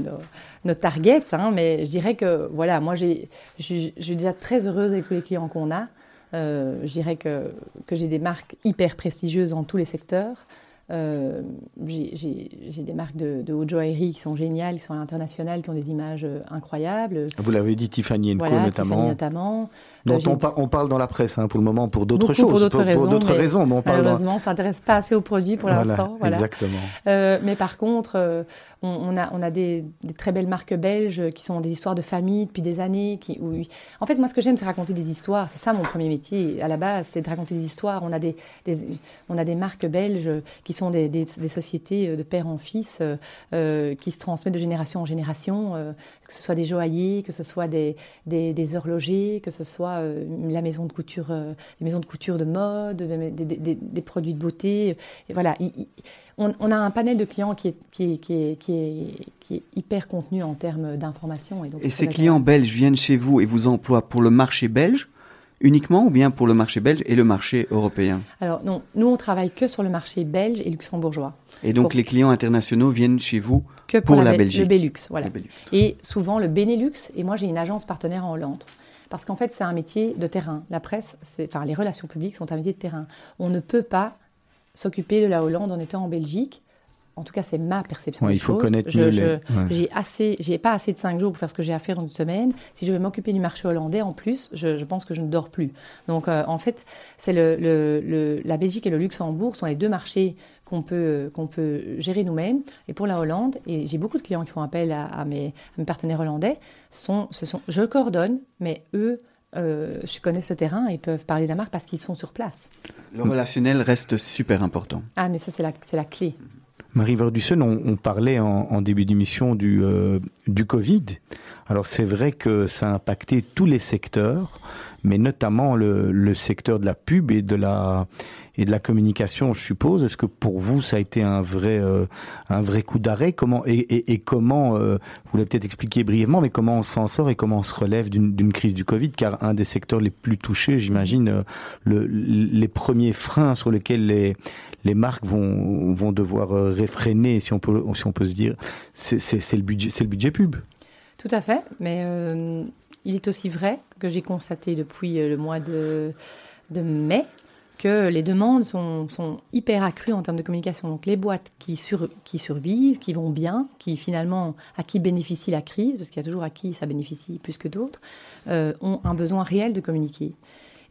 nos, targets, hein, mais je dirais que, voilà, moi, je suis déjà très heureuse avec tous les clients qu'on a. Euh, je dirais que, que j'ai des marques hyper prestigieuses dans tous les secteurs. Euh, j'ai des marques de, de haute joaillerie qui sont géniales, qui sont à l'international, qui ont des images euh, incroyables. Vous l'avez dit, Tiffany Co notamment. Tiffany notamment. Dont on, on, parle dans la presse hein, pour le moment pour d'autres choses. Pour d'autres raisons. Pour raisons mais malheureusement, on ne s'intéresse pas assez aux produits pour l'instant. Voilà, Exactement. mais par contre, on, a, on a des, très belles marques belges qui sont des histoires de famille depuis des années. Qui, En fait, moi, ce que j'aime, c'est raconter des histoires. C'est ça mon premier métier. À la base, c'est de raconter des histoires. On a des, on a des marques belges qui sont des, des, sociétés euh, de père en fils euh, euh, qui se transmettent de génération en génération, que ce soit des joailliers, que ce soit des, des, horlogers, que ce soit la maison de couture, les maisons de couture de mode, des, produits de beauté. Et voilà. On, a un panel de clients qui est, qui qui qui est, qui est hyper contenu en termes d'information. Et, et ces clients belges viennent chez vous et vous emploient pour le marché belge uniquement ou bien pour le marché belge et le marché européen? Alors non, nous on travaille que sur le marché belge et luxembourgeois. Et donc les clients internationaux viennent chez vous que pour, la, Belgique Le Belux, voilà. Et souvent le Benelux, et moi j'ai une agence partenaire en Hollande. Parce qu'en fait c'est un métier de terrain. La presse, enfin les relations publiques sont un métier de terrain. On ne peut pas s'occuper de la Hollande en étant en Belgique en tout cas, c'est ma perception il faut connaître je, je, J'ai assez, j'ai pas assez de cinq jours pour faire ce que j'ai à faire en une semaine. Si je veux m'occuper du marché hollandais, en plus, je, pense que je ne dors plus. Donc, euh, en fait, c'est le, le, la Belgique et le Luxembourg sont les deux marchés qu'on peut, qu'on peut gérer nous-mêmes. Et pour la Hollande, et j'ai beaucoup de clients qui font appel à, mes, mes, partenaires hollandais, sont, ce sont, je coordonne, mais eux, euh, je connais ce terrain et peuvent parler de la marque parce qu'ils sont sur place. Le relationnel reste super important. Ah, mais ça, c'est la, c'est la clé. Marie Verdusson, on, on parlait en, début d'émission du, euh, du Covid. Alors c'est vrai que ça a impacté tous les secteurs, mais notamment le, le secteur de la pub et de la et de la communication, je suppose. Est-ce que pour vous, ça a été un vrai, euh, un vrai coup d'arrêt? Comment et, comment, euh, vous l'avez peut-être expliqué brièvement, mais comment on s'en sort et comment on se relève d'une crise du Covid? Car un des secteurs les plus touchés, j'imagine, euh, le, les premiers freins sur lesquels les, les marques vont, vont devoir réfréner, si on peut, si on peut se dire, c'est le budget, c'est le budget pub. Tout à fait, mais il est aussi vrai que j'ai constaté depuis le mois de, de mai que les demandes sont, hyper accrues en termes de communication. Donc les boîtes qui, qui survivent, qui vont bien, qui finalement, à qui bénéficie la crise, parce qu'il y a toujours à qui ça bénéficie plus que d'autres, euh, ont un besoin réel de communiquer.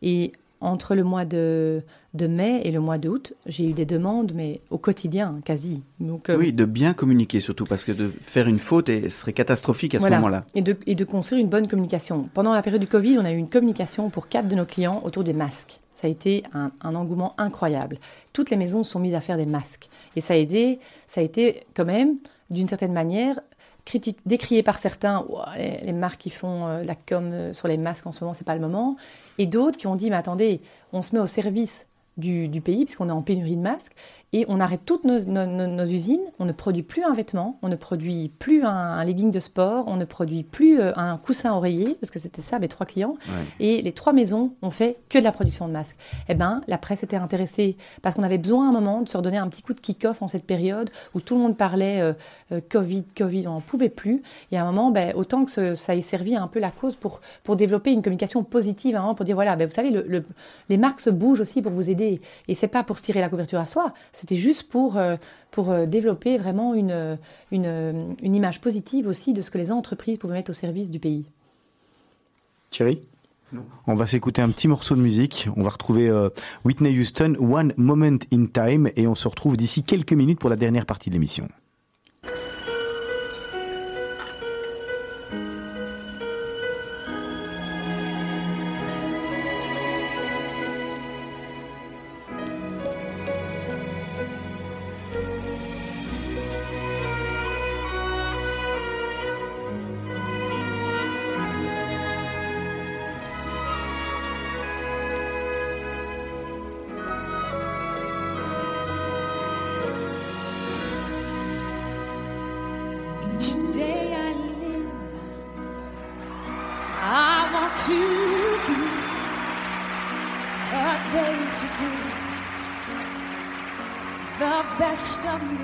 Et entre le mois de, de mai et le mois d'août, j'ai eu des demandes, mais au quotidien, quasi. Donc, euh, oui, de bien communiquer surtout, parce que de faire une faute serait catastrophique à ce moment-là. Et de, et de construire une bonne communication. Pendant la période du Covid, on a eu une communication pour quatre de nos clients autour des masques ça a été un, engouement incroyable. Toutes les maisons sont mises à faire des masques. Et ça a été, ça a été quand même, d'une certaine manière, critique, décrié par certains, les, marques qui font euh, la com euh, sur les masques en ce moment, c'est pas le moment. Et d'autres qui ont dit, mais attendez, on se met au service du, du pays, puisqu'on est en pénurie de masques, et on arrête toutes nos, usines, on ne produit plus un vêtement, on ne produit plus un, legging de sport, on ne produit plus euh, un coussin oreiller, parce que c'était ça mes trois clients. Et les trois maisons ont fait que de la production de masques. Eh bien, la presse était intéressée parce qu'on avait besoin à un moment de se redonner un petit coup de kick-off en cette période où tout le monde parlait euh, euh, Covid, Covid, on n'en pouvait plus. Et à un moment, ben, autant que ça ait servi un peu la cause pour, pour développer une communication positive, hein, pour dire voilà, ben, vous savez, le, les marques se bougent aussi pour vous aider. Et c'est pas pour se tirer la couverture à soi, c'était juste pour, euh, pour euh, développer vraiment une, une, une, image positive aussi de ce que les entreprises pouvaient mettre au service du pays. Thierry? On va s'écouter un petit morceau de musique. On va retrouver euh, Whitney Houston, One Moment in Time, et on se retrouve d'ici quelques minutes pour la dernière partie de l'émission. love me.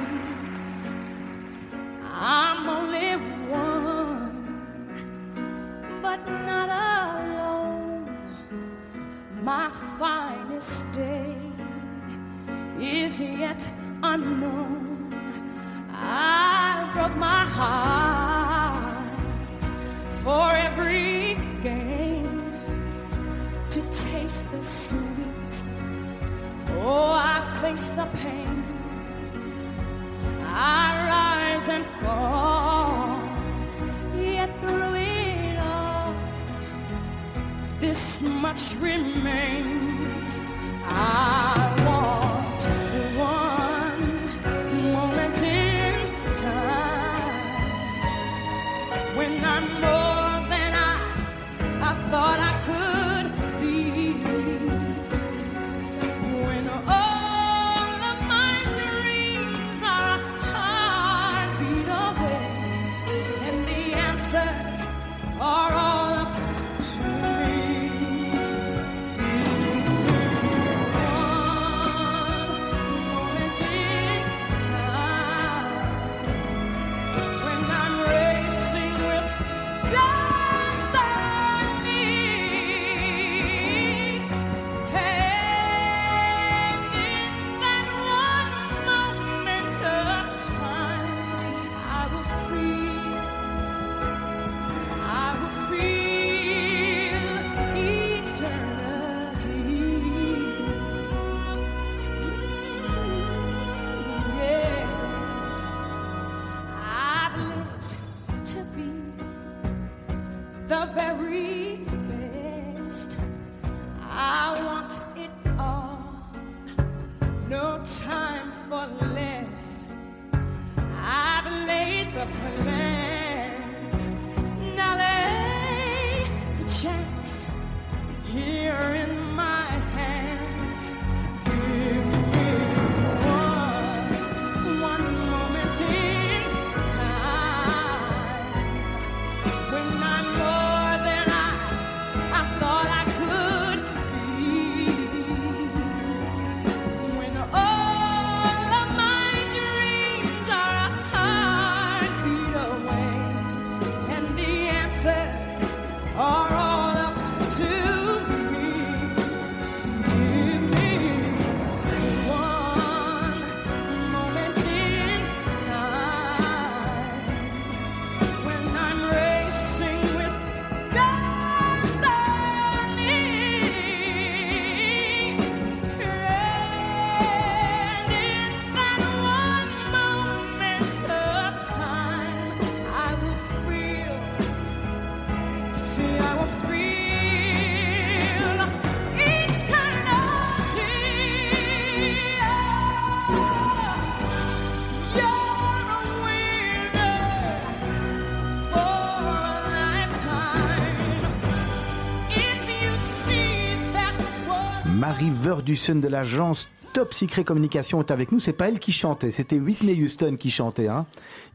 Verdussen de l'agence Top Secret Communication est avec nous. C'est pas elle qui chantait, c'était Whitney Houston qui chantait. Hein.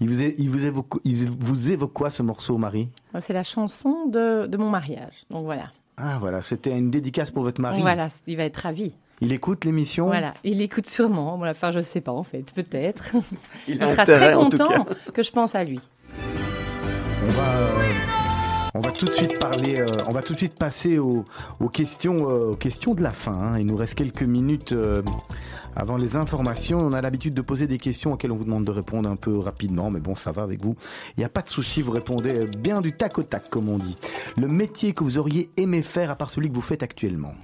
Il, vous é- il vous évoque, il vous évoque quoi ce morceau, Marie? C'est la chanson de, de mon mariage. Donc voilà. Ah voilà, c'était une dédicace pour votre mari. Voilà, il va être ravi. Il écoute l'émission? Voilà, il écoute sûrement. Bon, enfin, je sais pas en fait, peut-être. Il Il sera très content que je pense à lui. On va, euh, on va tout de suite parler, euh, on va tout de suite passer aux, questions, euh, aux questions de la fin. hein. Il nous reste quelques minutes euh, avant les informations. On a l'habitude de poser des questions auxquelles on vous demande de répondre un peu rapidement, mais bon, ça va avec vous. Il n'y a pas de souci, vous répondez bien du tac au tac, comme on dit. Le métier que vous auriez aimé faire à part celui que vous faites actuellement?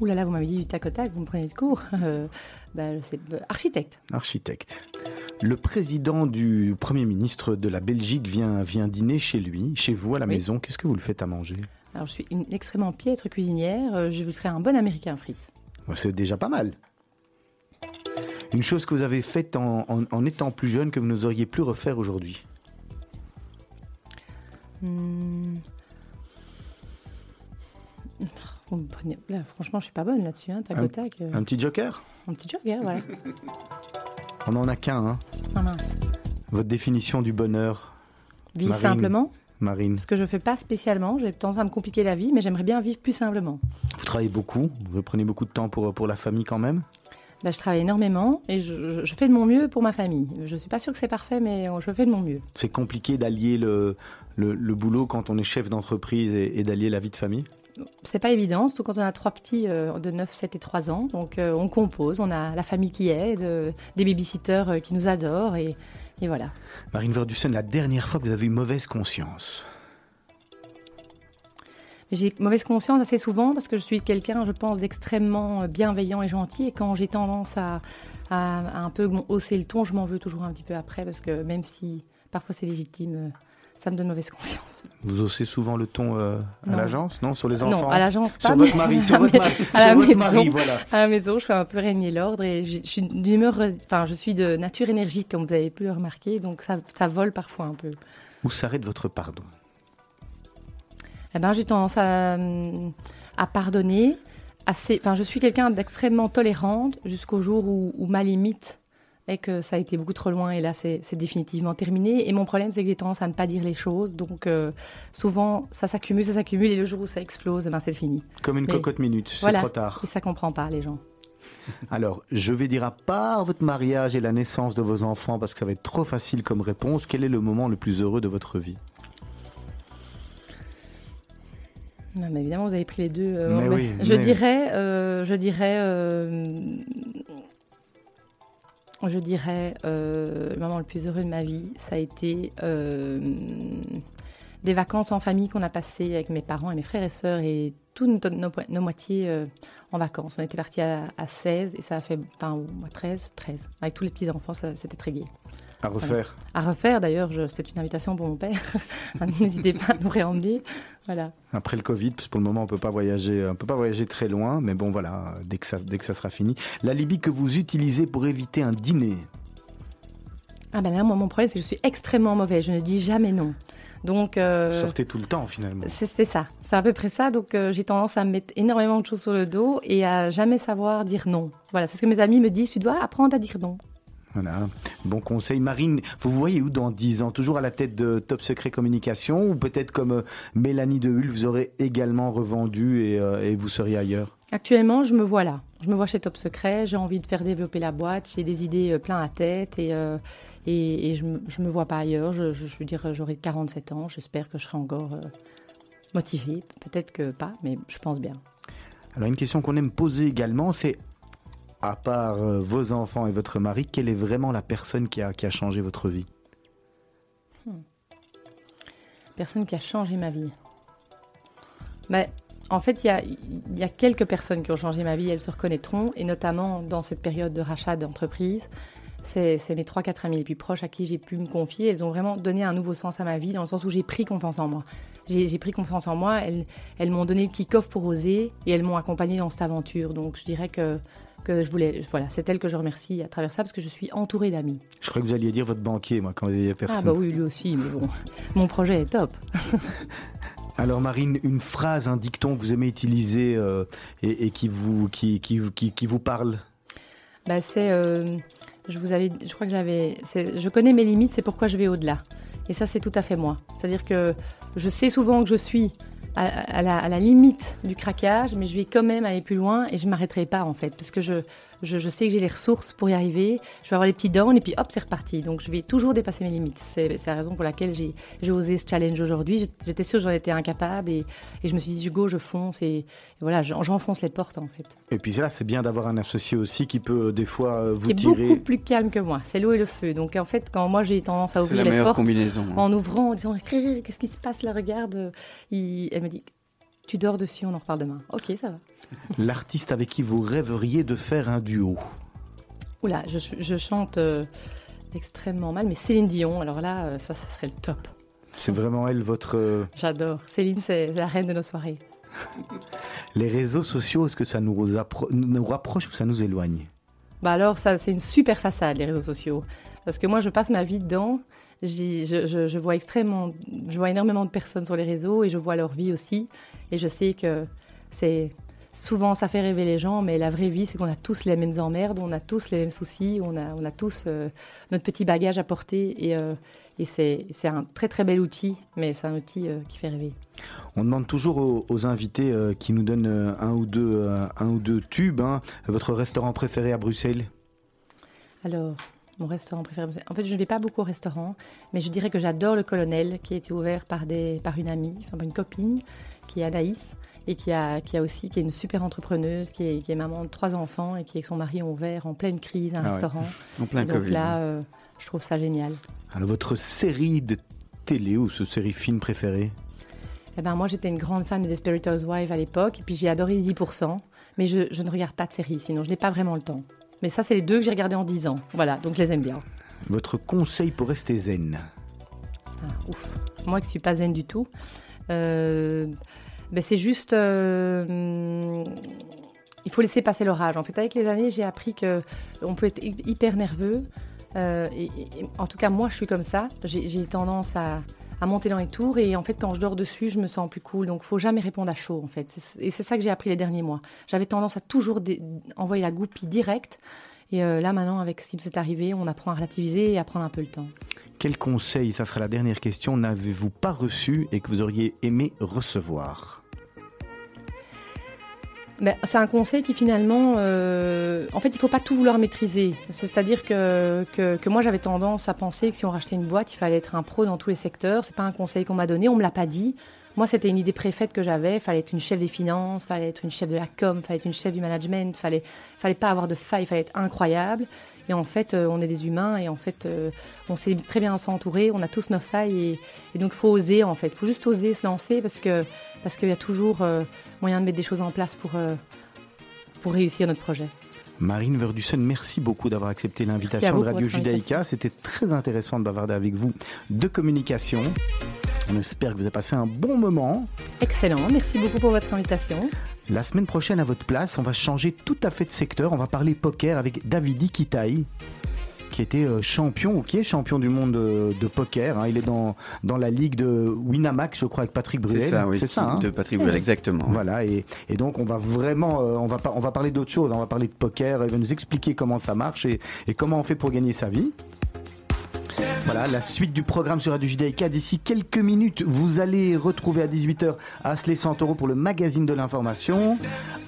Ouh là là, vous m'avez dit du tac au tac, vous me prenez de court. Euh, bah, c'est euh, architecte. Architecte. Le président du Premier ministre de la Belgique vient, vient dîner chez lui, chez vous à la Oui. maison. Qu'est-ce que vous le faites à manger? Alors, je suis une extrêmement piètre cuisinière. Euh, Je vous ferai un bon américain frites. Bah, C'est déjà pas mal. Une chose que vous avez faite en, en- en étant plus jeune que vous n'oseriez plus refaire aujourd'hui. Hmm. Là, franchement, je suis pas bonne là-dessus, hein, tac Un- au tac. euh, Un petit joker un petit joker, voilà. On n'en a qu'un. Hein. Ah. Votre définition du bonheur, Vivre Marine. simplement, Marine. ce que je fais pas spécialement. J'ai tendance à me compliquer la vie, mais j'aimerais bien vivre plus simplement. Vous travaillez beaucoup, vous prenez beaucoup de temps pour, pour la famille quand même? Bah, je travaille énormément et je, fais de mon mieux pour ma famille. Je suis pas sûre que c'est parfait, mais je fais de mon mieux. C'est compliqué d'allier le, le, le boulot quand on est chef d'entreprise et, et d'allier la vie de famille? C'est pas évident, surtout quand on a trois petits euh, de 9, 7 et 3 ans. Donc euh, on compose, on a la famille qui aide, euh, des babysitters euh, qui nous adorent et, et voilà. Marine Verdussen, la dernière fois que vous avez eu mauvaise conscience J'ai mauvaise conscience assez souvent parce que je suis quelqu'un, je pense, d'extrêmement bienveillant et gentil. Et quand j'ai tendance à, à- à un peu hausser le ton, je m'en veux toujours un petit peu après parce que même si parfois c'est légitime, ça me donne mauvaise conscience. Vous haussez souvent le ton euh, à l'agence Non, sur les enfants non, à l'agence pas. Sur votre mari, sur votre mari, à la sur votre maison, mari, voilà. à la maison, je fais un peu régner l'ordre et je, je suis d'humeur, enfin, je suis de nature énergique, comme vous avez pu le remarquer, donc ça, ça vole parfois un peu. Où s'arrête votre pardon? Eh ben, j'ai tendance à, à pardonner. Assez, enfin, je suis quelqu'un d'extrêmement tolérante jusqu'au jour où, où ma limite est que ça a été beaucoup trop loin et là, c'est définitivement terminé. Et mon problème, c'est que j'ai tendance à ne pas dire les choses. Donc, euh, souvent, ça s'accumule, ça s'accumule et le jour où ça explose, ben, c'est fini. Comme une Mais- cocotte minute, c'est Voilà. trop tard. Et ça comprend pas, les gens. Alors, je vais dire à part votre mariage et la naissance de vos enfants, parce que ça va être trop facile comme réponse, quel est le moment le plus heureux de votre vie? Non, mais évidemment, vous avez pris les deux. euh, Mais oui, je mais- dirais, euh, je dirais, euh, je dirais, euh, le moment le plus heureux de ma vie, ça a été euh, des vacances en famille qu'on a passées avec mes parents et mes frères et sœurs et tous nos, moitiés euh, en vacances. On était partis à, à 16 et ça a fait, enfin, ou 13, 13. Avec tous les petits enfants, ça- c'était très gai. À refaire À refaire, d'ailleurs, c'est une invitation pour mon père. N'hésitez pas à nous réemmener. Voilà. Après le Covid, parce que pour le moment on peut pas voyager, on peut pas voyager très loin, mais bon voilà, dès que ça, dès que ça sera fini. La Libye que vous utilisez pour éviter un dîner. Ah ben là, moi, mon problème, c'est que je suis extrêmement mauvaise. Je ne dis jamais non. Donc, Vous euh, sortez tout le temps finalement. c'est c'est ça. C'est à peu près ça. Donc, euh, j'ai tendance à me mettre énormément de choses sur le dos et à jamais savoir dire non. Voilà, c'est ce que mes amis me disent. Tu dois apprendre à dire non. Voilà, bon conseil. Marine, vous vous voyez où dans 10 ans? Toujours à la tête de Top Secret Communication ou peut-être comme euh, Mélanie de Hull, vous aurez également revendu et, euh, et vous seriez ailleurs? Actuellement, je me vois là. Je me vois chez Top Secret. J'ai envie de faire développer la boîte. J'ai des idées euh, plein la tête et, euh, et, et je ne me vois pas ailleurs. Je, je, je veux dire, j'aurai 47 ans. J'espère que je serai encore euh, motivée. Peut-être que pas, mais je pense bien. Alors une question qu'on aime poser également, c'est à part euh, vos enfants et votre mari, quelle est vraiment la personne qui a, qui a changé votre vie? Personne qui a changé ma vie. Mais en fait, il y y a quelques personnes qui ont changé ma vie, elles se reconnaîtront, et notamment dans cette période de rachat d'entreprise. C'est mes 3-4 amis les plus proches à qui j'ai pu me confier. Elles ont vraiment donné un nouveau sens à ma vie, dans le sens où j'ai pris confiance en moi. J'ai pris confiance en moi, elles, elles m'ont donné le kick-off pour oser, et elles m'ont accompagnée dans cette aventure. Donc je dirais que, que je voulais, voilà, c'est elles que je remercie à travers ça, parce que je suis entourée d'amis. Je crois que vous alliez dire votre banquier, moi, quand il y a personne. Ah bah oui, lui aussi, mais bon, mon projet est top. Alors Marine, une phrase, un dicton que vous aimez utiliser euh, et, et qui, vous, qui, qui, qui, qui vous parle? Bah, c'est, euh, je vous avais, je crois que j'avais, je connais mes limites, c'est pourquoi je vais au-delà. Et ça, c'est tout à fait moi. C'est-à-dire que je sais souvent que je suis à, la, à la limite du craquage, mais je vais quand même aller plus loin et je m'arrêterai pas en fait, parce que je, je, je sais que j'ai les ressources pour y arriver. Je vais avoir les petits dents et puis hop, c'est reparti. Donc je vais toujours dépasser mes limites. C'est c'est la raison pour laquelle j'ai j'ai osé ce challenge aujourd'hui. J'étais- sûre que j'en étais incapable et, et je me suis dit, je go, je fonce et, et voilà, j'en- j'enfonce les portes en fait. Et puis là, c'est bien d'avoir un associé aussi qui peut euh, des fois euh, vous qui est tirer. beaucoup plus calme que moi. C'est l'eau et le feu. Donc en fait, quand moi j'ai tendance à C'est ouvrir la les meilleure portes, combinaison. hein. en ouvrant, en disant qu'est-ce qui se passe là, regarde, il- elle me dit tu dors dessus, on en reparle demain. Ok, ça va. L'artiste avec qui vous rêveriez de faire un duo Oula, je, je chante euh, extrêmement mal, mais Céline Dion, alors là, euh, ça, ça serait le top. C'est vraiment elle votre. euh, J'adore. Céline, c'est la reine de nos soirées. Les réseaux sociaux, est-ce que ça nous, appro- nous rapproche ou ça nous éloigne? Bah alors, ça, c'est une super façade, les réseaux sociaux. Parce que moi, je passe ma vie dedans. Je, je- je vois extrêmement, je vois énormément de personnes sur les réseaux et je vois leur vie aussi. Et je sais que c'est souvent ça fait rêver les gens, mais la vraie vie, c'est qu'on a tous les mêmes emmerdes, on a tous les mêmes soucis, on a, on a tous euh, notre petit bagage à porter. Et, euh, et c'est un très très bel outil, mais c'est un outil euh, qui fait rêver. On demande toujours aux, aux invités qui nous donnent un ou deux, un ou deux tubes. hein, votre restaurant préféré à Bruxelles? Alors, mon restaurant préféré. En fait, je ne vais pas beaucoup au restaurant, mais je dirais que j'adore le colonel qui a été ouvert par, des, par une amie, enfin une copine, qui est Anaïs. et qui a, qui a aussi qui est une super entrepreneuse, qui est, qui est maman de trois enfants et qui avec son mari ont ouvert en pleine crise un Ah ouais. restaurant. En plein donc Covid. là, euh, je trouve ça génial. Alors, votre série de télé ou ce série film préférée Eh ben, moi, j'étais une grande fan de Desperate Housewives à l'époque, et puis j'ai adoré les 10%, mais je, je ne regarde pas de séries, sinon je n'ai pas vraiment le temps. Mais ça, c'est les deux que j'ai regardés en 10 ans. Voilà, donc je les aime bien. Votre conseil pour rester zen Ah, ouf. Moi qui suis pas zen du tout, euh, ben c'est juste, euh, il faut laisser passer l'orage. En fait, avec les années, j'ai appris que on peut être hy- hyper nerveux. euh, et, en tout cas, moi, je suis comme ça. J'ai tendance à, à monter dans les tours et en fait, quand je dors dessus, je me sens plus cool. Donc, faut jamais répondre à chaud, en fait. Et c'est ça que j'ai appris les derniers mois. J'avais tendance à toujours envoyer la goupille directe. Et euh, là, maintenant, avec ce qui nous est arrivé, on apprend à relativiser et à prendre un peu le temps. Quel conseil, ça sera la dernière question, n'avez-vous pas reçu et que vous auriez aimé recevoir? Ben, c'est un conseil qui finalement, euh, en fait, il faut pas tout vouloir maîtriser. C'est-à-dire que, que, que moi, j'avais tendance à penser que si on rachetait une boîte, il fallait être un pro dans tous les secteurs. C'est pas un conseil qu'on m'a donné, on me l'a pas dit. Moi, c'était une idée préfaite que j'avais. Fallait être une chef des finances, fallait être une chef de la com, fallait être une chef du management, fallait, fallait pas avoir de failles, fallait être incroyable. Et en fait, euh, on est des humains et en fait, euh, on sait très bien s'entourer. On a tous nos failles et, et donc il faut oser en fait. Il faut juste oser se lancer parce que parce qu'il y a toujours euh, moyen de mettre des choses en place pour euh, pour réussir notre projet. Marine Verdussen, merci beaucoup d'avoir accepté l'invitation de Radio Judaïka. C'était très intéressant de bavarder avec vous de communication. On espère que vous avez passé un bon moment. Excellent. Merci beaucoup pour votre invitation. La semaine prochaine, à votre place, on va changer tout à fait de secteur. On va parler poker avec Davidi Kitaï, qui était euh, champion, ou qui est champion du monde de, de poker. hein. Il est dans, dans la ligue de Winamax, je crois, avec Patrick Bruel. C'est ça, oui. C'est ça, hein De Patrick Bruel, exactement. Voilà, et, et donc on va vraiment, euh, on, va on va parler d'autre chose, on va parler de poker, il va nous expliquer comment ça marche et, et comment on fait pour gagner sa vie. Voilà, la suite du programme sur Radio Judaïka. D'ici quelques minutes, vous allez retrouver à 18h Asley Santoro pour le magazine de l'information.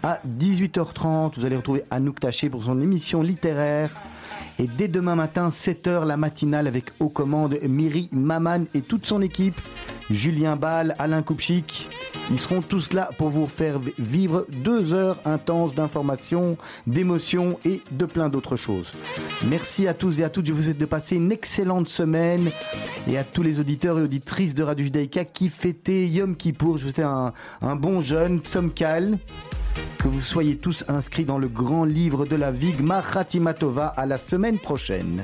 À 18h30, vous allez retrouver Anouk Taché pour son émission littéraire. Et dès demain matin, 7h, la matinale avec aux commandes Miri Maman et toute son équipe. Julien Ball, Alain Koupchik. Ils seront tous là pour vous faire vivre deux heures intenses d'informations, d'émotions et de plein d'autres choses. Merci à tous et à toutes. Je vous souhaite de passer une excellente semaine. Et à tous les auditeurs et auditrices de Radio Judaïka qui fêtaient Yom Kippour, je vous souhaite un, bon jeûne, Tzomkal. Que vous soyez tous inscrits dans le grand livre de la vie, Gmar Khatima Tova, à la semaine prochaine.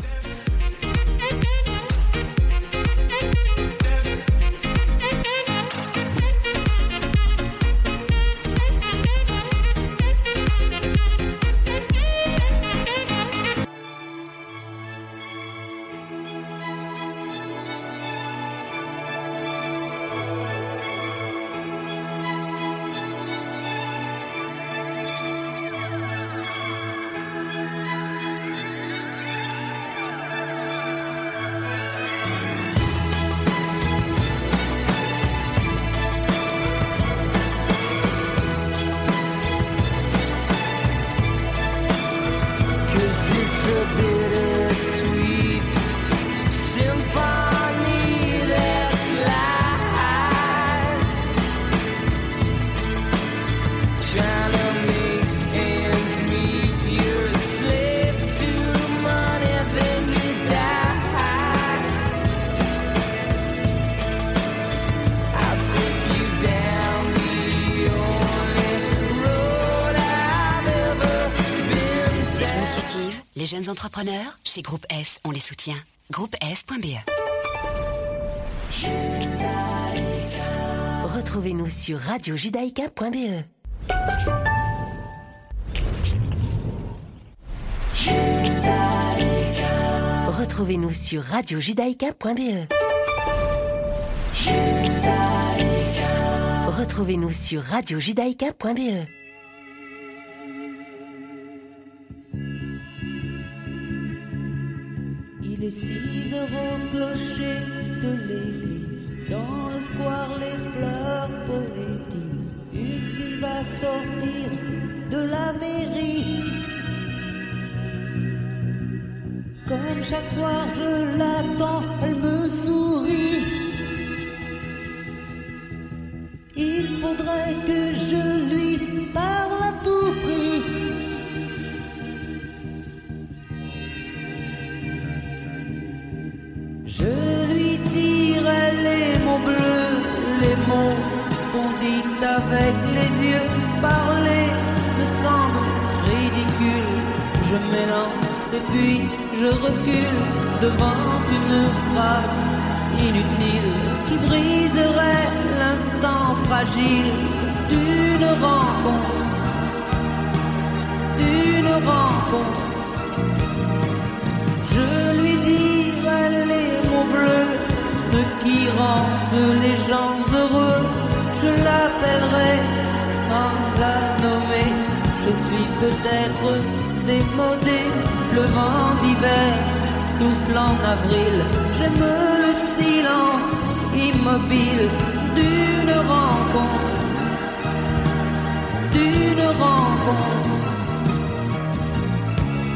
Jeunes entrepreneurs, chez Groupe S, on les soutient. Groupe S.be Retrouvez-nous sur radiojudaïka.be. Retrouvez-nous sur radiojudaïka.be. Retrouvez-nous sur radiojudaïka.be. Dans le square, les fleurs poétisent. Une fille va sortir de la mairie. Comme chaque soir, je l'attends, elle me sourit. Il faudrait que je avec les yeux. Parler me semble ridicule. Je m'élance et puis je recule devant une phrase inutile qui briserait l'instant fragile d'une rencontre. D'une rencontre. Je lui dirai les mots bleus, ce qui rendent les gens heureux. Je l'appellerai sans la nommer. Je suis peut-être démodé, le vent d'hiver souffle en avril. J'aime le silence immobile d'une rencontre, d'une rencontre.